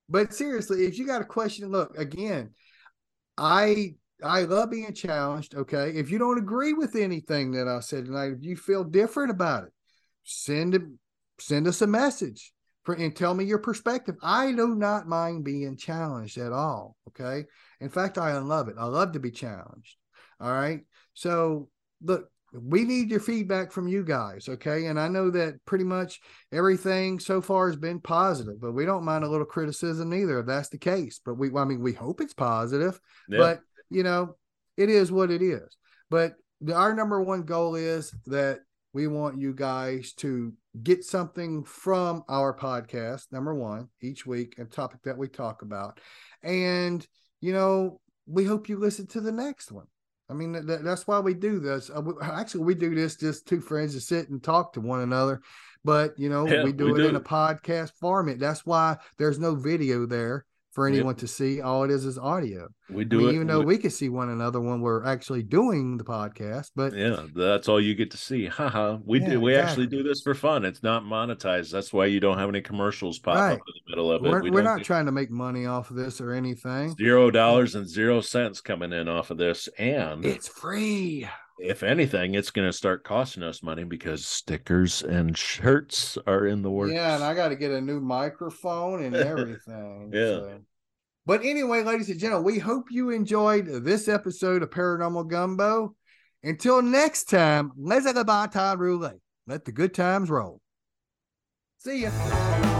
But seriously, if you got a question, look again. I I love being challenged. Okay, if you don't agree with anything that I said tonight, if you feel different about it, send. Send us a message for and tell me your perspective. I do not mind being challenged at all. Okay. In fact, I love it. I love to be challenged. All right. So look, we need your feedback from you guys. Okay. And I know that pretty much everything so far has been positive, but we don't mind a little criticism either if that's the case. But we, I mean, we hope it's positive, Yeah. but you know, it is what it is. But our number one goal is that we want you guys to get something from our podcast, number one, each week, a topic that we talk about. And, you know, we hope you listen to the next one. I mean, that, that's why we do this. Uh, we- Actually, we do this just two friends to sit and talk to one another. But, you know, Yeah, we do we it in a podcast format. That's why there's no video there for Yep. anyone to see. All it is is audio. we I do mean, it. even though we- we can see one another when we're actually doing the podcast, but yeah, that's all you get to see. Haha. We Yeah, do. We actually do this for fun. It's not monetized. That's why you don't have any commercials pop Right. up in the middle of it. we're, We we're not get trying to make money off of this or anything. zero dollars and zero cents coming in off of this, and It's free. If anything, it's going to start costing us money because stickers and shirts are in the works. Yeah, and I got to get a new microphone and everything. Yeah. so. But anyway, ladies and gentlemen, we hope you enjoyed this episode of Paranormal Gumbo. Until next time, let's have a time roulette. Let the good times roll. See ya.